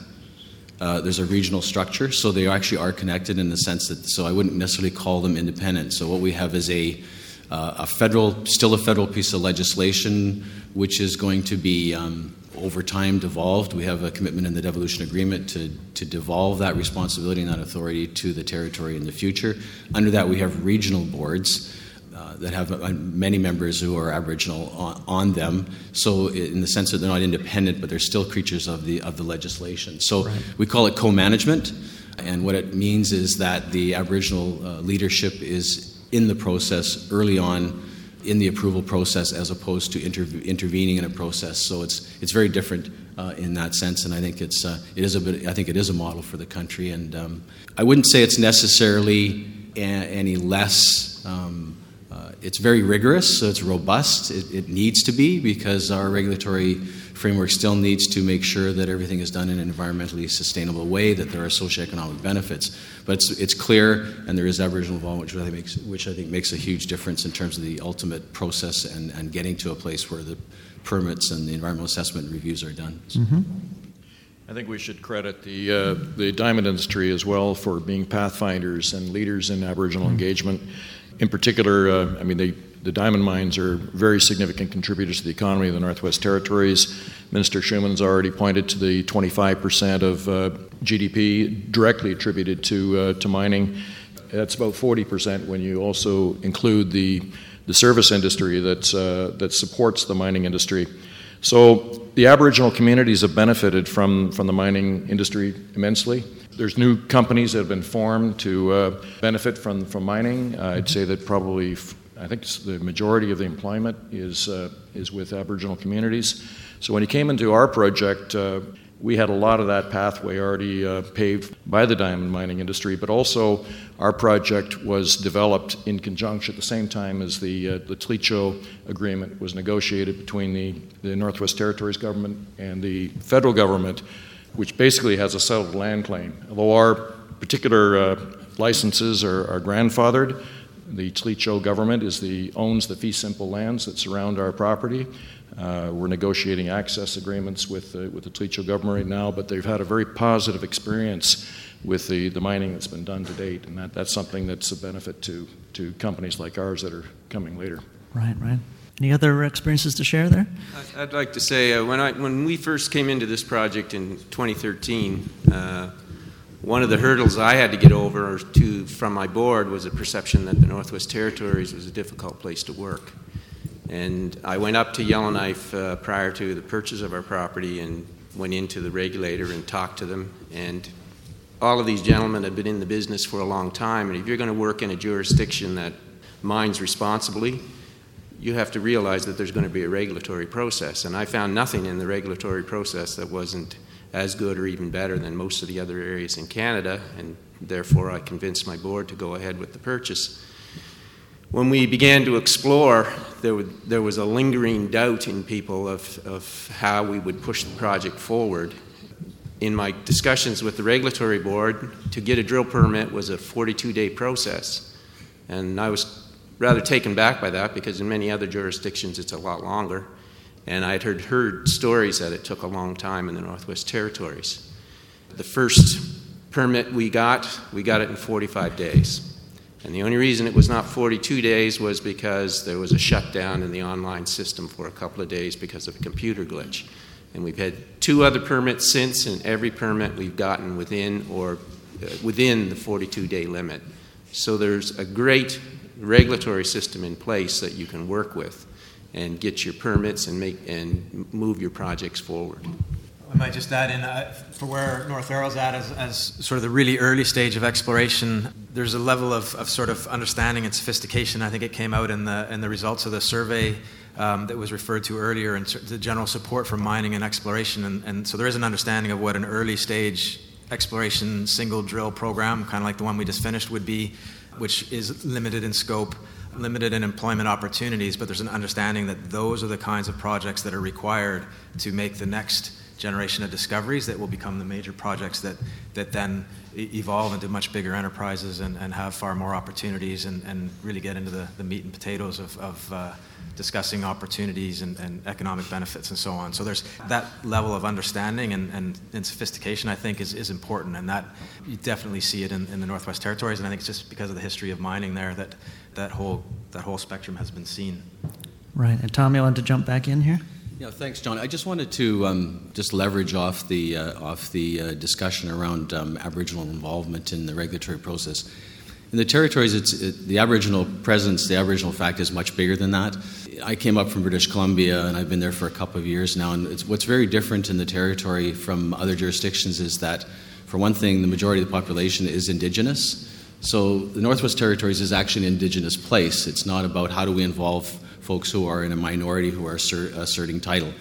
E: uh, there's a regional structure, so they actually are connected in the sense that. So I wouldn't necessarily call them independent. So what we have is a uh, a federal, still a federal piece of legislation, which is going to be um, over time devolved. We have a commitment in the devolution agreement to, to devolve that responsibility and that authority to the territory in the future. Under that, we have regional boards. Uh, that have uh, many members who are Aboriginal on, on, them. So, in the sense that they're not independent, but they're still creatures of the of the legislation. So, right. we call it co-management, and what it means is that the Aboriginal uh, leadership is in the process early on in the approval process as opposed to interv- intervening in a process. So it's it's very different uh, in that sense, and I think it's uh, it is a bit. I think it is a model for the country, and um, I wouldn't say it's necessarily a- any less. Um, it's very rigorous, so it's robust. It, it needs to be because our regulatory framework still needs to make sure that everything is done in an environmentally sustainable way, that there are socioeconomic benefits. But it's, it's clear, and there is Aboriginal involvement, which I, think makes, which I think makes a huge difference in terms of the ultimate process and, and getting to a place where the permits and the environmental assessment reviews are done.
A: Mm-hmm.
F: I think we should credit the, uh, the diamond industry as well for being pathfinders and leaders in Aboriginal mm-hmm. engagement. In particular, uh, I mean, they the diamond mines are very significant contributors to the economy of the Northwest Territories. Minister Schumann's already pointed to the 25% of uh, GDP directly attributed to, uh, to mining. That's about 40% when you also include the, the service industry that's, uh, that supports the mining industry. So the Aboriginal communities have benefited from, from the mining industry immensely. There's new companies that have been formed to uh, benefit from, from mining. Uh, I'd say that probably I think the majority of the employment is, uh, is with Aboriginal communities. So when he came into our project, uh, we had a lot of that pathway already uh, paved by the diamond mining industry, but also our project was developed in conjunction at the same time as the, uh, the Tlicho agreement was negotiated between the, the Northwest Territories government and the federal government, which basically has a settled land claim. Although our particular uh, licenses are, are grandfathered, the Tlicho government is the, owns the fee simple lands that surround our property. Uh, we're negotiating access agreements with, uh, with the Tlicho government right now, but they've had a very positive experience with the, the mining that's been done to date, and that, that's something that's a benefit to, to companies like ours that are coming later.
A: Right, right. Any other experiences to share there?
H: I'd like to say uh, when, I, when we first came into this project in 2013, uh, one of the hurdles I had to get over to, from my board was a perception that the Northwest Territories was a difficult place to work. And I went up to Yellowknife uh, prior to the purchase of our property and went into the regulator and talked to them. And all of these gentlemen have been in the business for a long time, and if you're going to work in a jurisdiction that mines responsibly, you have to realize that there's going to be a regulatory process. And I found nothing in the regulatory process that wasn't as good or even better than most of the other areas in Canada, and therefore I convinced my board to go ahead with the purchase. When we began to explore, there, would, there was a lingering doubt in people of, of how we would push the project forward. In my discussions with the regulatory board, to get a drill permit was a 42 day process. And I was rather taken back by that because in many other jurisdictions it's a lot longer. And I had heard, heard stories that it took a long time in the Northwest Territories. The first permit we got, we got it in 45 days. And the only reason it was not 42 days was because there was a shutdown in the online system for a couple of days because of a computer glitch. And we've had two other permits since, and every permit we've gotten within or uh, within the 42 day limit. So there's a great regulatory system in place that you can work with and get your permits and make and move your projects forward.
I: I might just add in uh, for where North Arrow's at as, as, sort of the really early stage of exploration. There's a level of, of, sort of understanding and sophistication. I think it came out in the in the results of the survey um, that was referred to earlier, and the general support for mining and exploration. And, and so there is an understanding of what an early stage exploration single drill program, kind of like the one we just finished, would be which is limited in scope, limited in employment opportunities, but there's an understanding that those are the kinds of projects that are required to make the next generation of discoveries that will become the major projects that, that then evolve into much bigger enterprises and, and have far more opportunities and, and really get into the, the meat and potatoes of, of uh, discussing opportunities and, and, economic benefits and so on. So there's that level of understanding and, and, and, sophistication I think is, is important and that you definitely see it in, in the Northwest Territories and I think it's just because of the history of mining there that that whole, that whole spectrum has been seen.
A: Right. And Tom, you want to jump back in here?
E: Yeah, thanks, John. I just wanted to um, just leverage off the uh, off the uh, discussion around um, Aboriginal involvement in the regulatory process. In the territories, it's it, the Aboriginal presence, the Aboriginal fact is much bigger than that. I came up from British Columbia, and I've been there for a couple of years now. And what's very different in the territory from other jurisdictions is that, for one thing, the majority of the population is Indigenous. So the Northwest Territories is actually an Indigenous place. It's not about how do we involve folks who are in a minority who are assert, asserting title.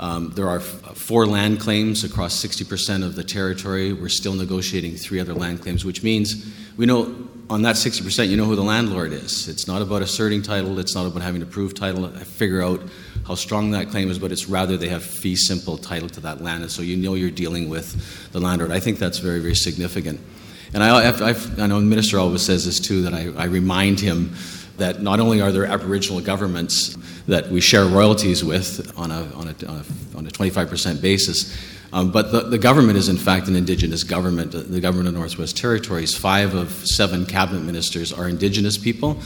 E: Um, there are four land claims across 60% of the territory. We're still negotiating three other land claims, which means we know on that 60%, you know who the landlord is. It's not about asserting title, it's not about having to prove title, figure out how strong that claim is, but it's rather they have fee simple title to that land. And so you know you're dealing with the landlord. I think that's very, very significant. And I, I've, I've, i know the minister always says this too, that I, I remind him that not only are there Aboriginal governments that we share royalties with on a, on a, on a, 25% basis, um, but the, the, government is in fact an Indigenous government. The government of Northwest Territories, five of seven cabinet ministers are Indigenous people,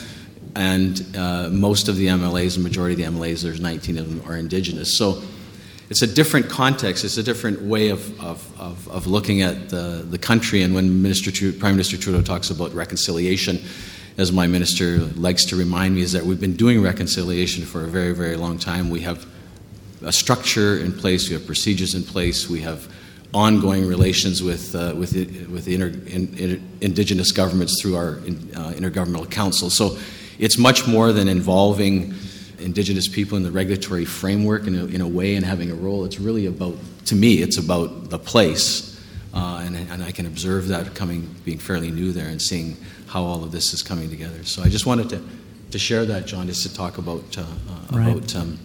E: and uh, most of the MLAs, the majority of the MLAs, there's 19 of them, are Indigenous. So it's a different context, it's a different way of, of, of, of looking at the, the country. And when Minister Prime Minister Trudeau talks about reconciliation, as my minister likes to remind me, is that we've been doing reconciliation for a very, very long time. We have a structure in place, we have procedures in place, we have ongoing relations with, uh, with, with inter, in, in, indigenous governments through our in, uh, intergovernmental council. So it's much more than involving indigenous people in the regulatory framework in a, in a way and having a role. It's really about, to me, it's about the place. Uh, and, and I can observe that coming, being fairly new there and seeing how all of this is coming together. So I just wanted to, to share that, John, just to talk about, uh, uh, right. about um,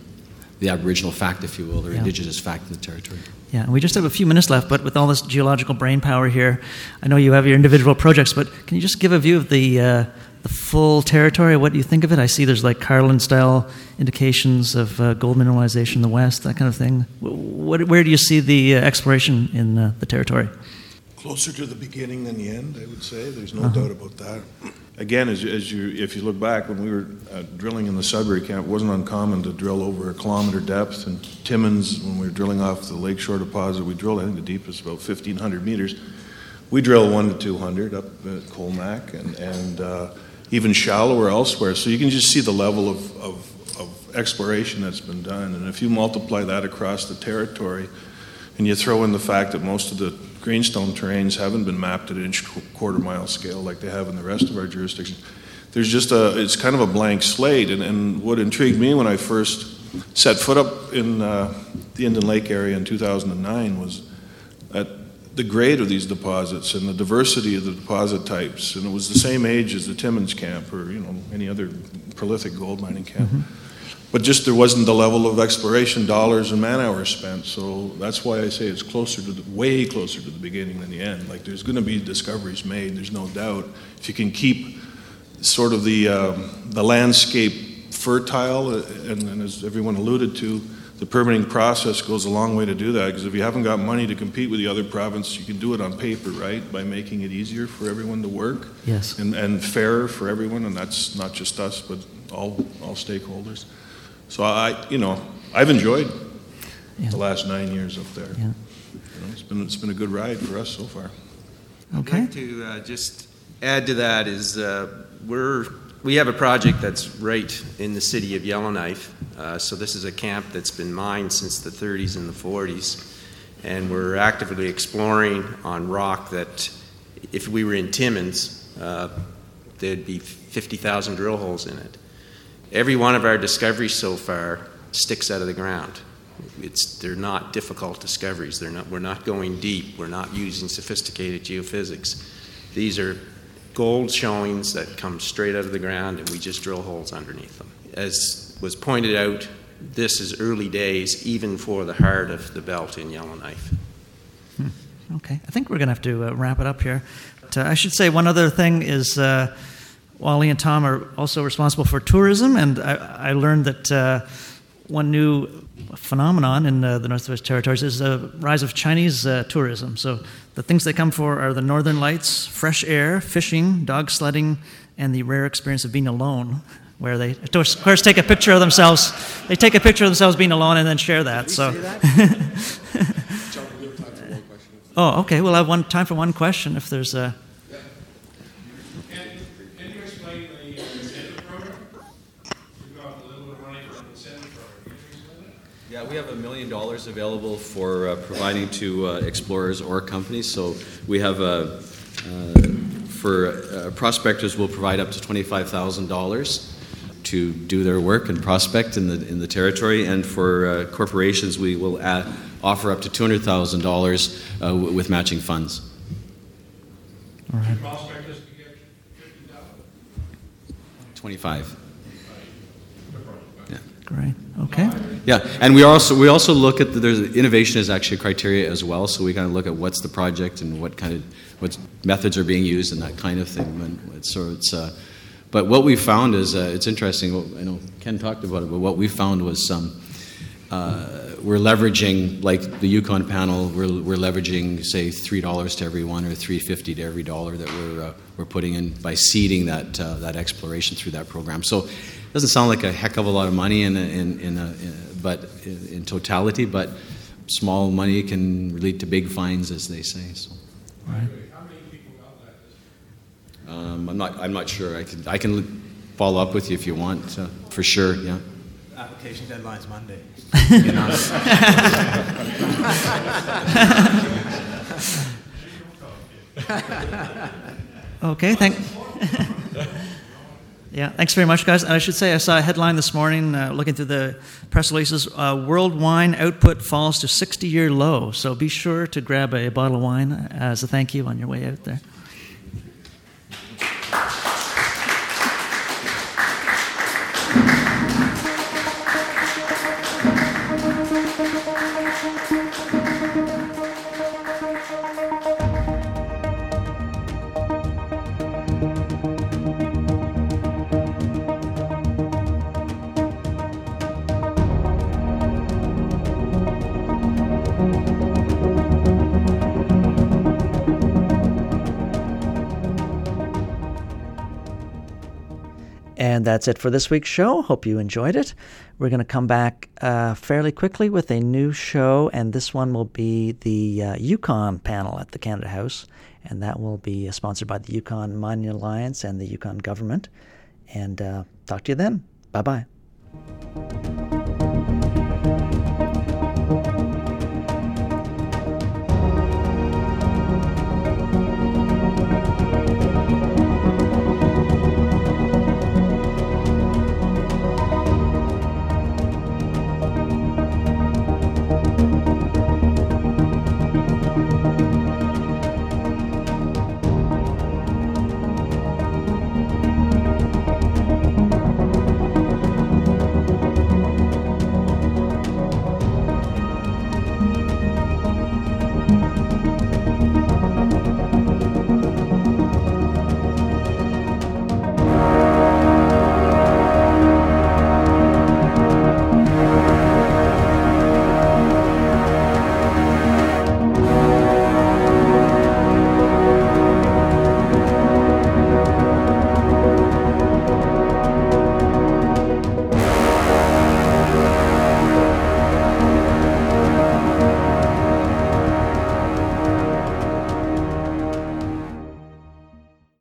E: the Aboriginal fact, if you will, or yeah. Indigenous fact in the territory.
A: Yeah, and we just have a few minutes left, but with all this geological brain power here, I know you have your individual projects, but can you just give a view of the, uh, the full territory? What do you think of it? I see there's like Carlin style indications of uh, gold mineralization in the west, that kind of thing. What, where do you see the uh, exploration in uh, the territory?
G: Closer to the beginning than the end, I would say. There's no uh-huh. doubt about that. Again, as, as you, if you look back, when we were uh, drilling in the Sudbury camp, it wasn't uncommon to drill over a kilometer depth. And Timmins, when we were drilling off the lakeshore deposit, we drilled, I think the deepest about 1,500 meters. We drill one to 200 up at Colomac and, and uh, even shallower elsewhere. So you can just see the level of, of, of exploration that's been done. And if you multiply that across the territory, and you throw in the fact that most of the greenstone terrains haven't been mapped at inch quarter mile scale like they have in the rest of our jurisdiction. There's just a, it's kind of a blank slate. And, and what intrigued me when I first set foot up in uh, the Indian Lake area in 2009 was at the grade of these deposits and the diversity of the deposit types. And it was the same age as the Timmins camp or, you know, any other prolific gold mining camp. Mm-hmm. But just there wasn't the level of exploration dollars and man hours spent. So that's why I say it's closer to the, way closer to the beginning than the end. Like there's going to be discoveries made, there's no doubt. If you can keep sort of the, um, the landscape fertile, uh, and, and as everyone alluded to, the permitting process goes a long way to do that because if you haven't got money to compete with the other province, you can do it on paper, right? By making it easier for everyone to work.
A: Yes.
G: And, and fairer for everyone, and that's not just us, but all, all stakeholders. So I, you know, I've enjoyed yeah. the last nine years up there.
A: Yeah.
G: You know, it's been it's been a good ride for us so far.
A: Okay.
H: I'd like to uh, just add to that is uh, we're we have a project that's right in the city of Yellowknife. Uh, so this is a camp that's been mined since the 30s and the 40s, and we're actively exploring on rock that, if we were in Timmins, uh, there'd be 50,000 drill holes in it. Every one of our discoveries so far sticks out of the ground. It's, they're not difficult discoveries. They're not, we're not going deep. We're not using sophisticated geophysics. These are gold showings that come straight out of the ground, and we just drill holes underneath them. As was pointed out, this is early days, even for the heart of the belt in Yellowknife.
A: Hmm. Okay, I think we're going to have to uh, wrap it up here. But, uh, I should say one other thing is. Uh, Wally and Tom are also responsible for tourism, and I, I learned that uh, one new phenomenon in uh, the Northwest Territories is the rise of Chinese uh, tourism. So the things they come for are the northern lights, fresh air, fishing, dog sledding, and the rare experience of being alone, where they, of course, take a picture of themselves. They take a picture of themselves being alone and then share that. So. [LAUGHS] oh, okay. We'll have one time for one question if there's a.
E: Yeah, we have a million dollars available for uh, providing to uh, explorers or companies. So we have a, uh, for uh, prospectors, we'll provide up to twenty-five thousand dollars to do their work and prospect in the in the territory. And for uh, corporations, we will add, offer up to two hundred thousand dollars uh, with matching funds.
A: All right.
E: Twenty-five.
A: Great. Okay.
E: Yeah, and we also we also look at the, there's innovation is actually a criteria as well. So we kind of look at what's the project and what kind of what methods are being used and that kind of thing. And so it's. Uh, but what we found is uh, it's interesting. I know Ken talked about it, but what we found was um, uh, we're leveraging like the Yukon panel. We're, we're leveraging say three dollars to every one or three fifty to every dollar that we're uh, we're putting in by seeding that uh, that exploration through that program. So doesn't sound like a heck of a lot of money in, a, in, in, a, in but in totality, but small money can lead to big fines, as they say. So.
A: Right.
E: Um, I'm not. I'm not sure. I can. I can follow up with you if you want. Uh, for sure. Yeah.
I: Application deadline's Monday. [LAUGHS]
A: okay. Thank. [LAUGHS] Yeah, thanks very much, guys. And I should say, I saw a headline this morning uh, looking through the press releases uh, World wine output falls to 60 year low. So be sure to grab a bottle of wine as a thank you on your way out there. That's it for this week's show. Hope you enjoyed it. We're going to come back uh, fairly quickly with a new show, and this one will be the uh, Yukon panel at the Canada House, and that will be uh, sponsored by the Yukon Mining Alliance and the Yukon government. And uh, talk to you then. Bye bye.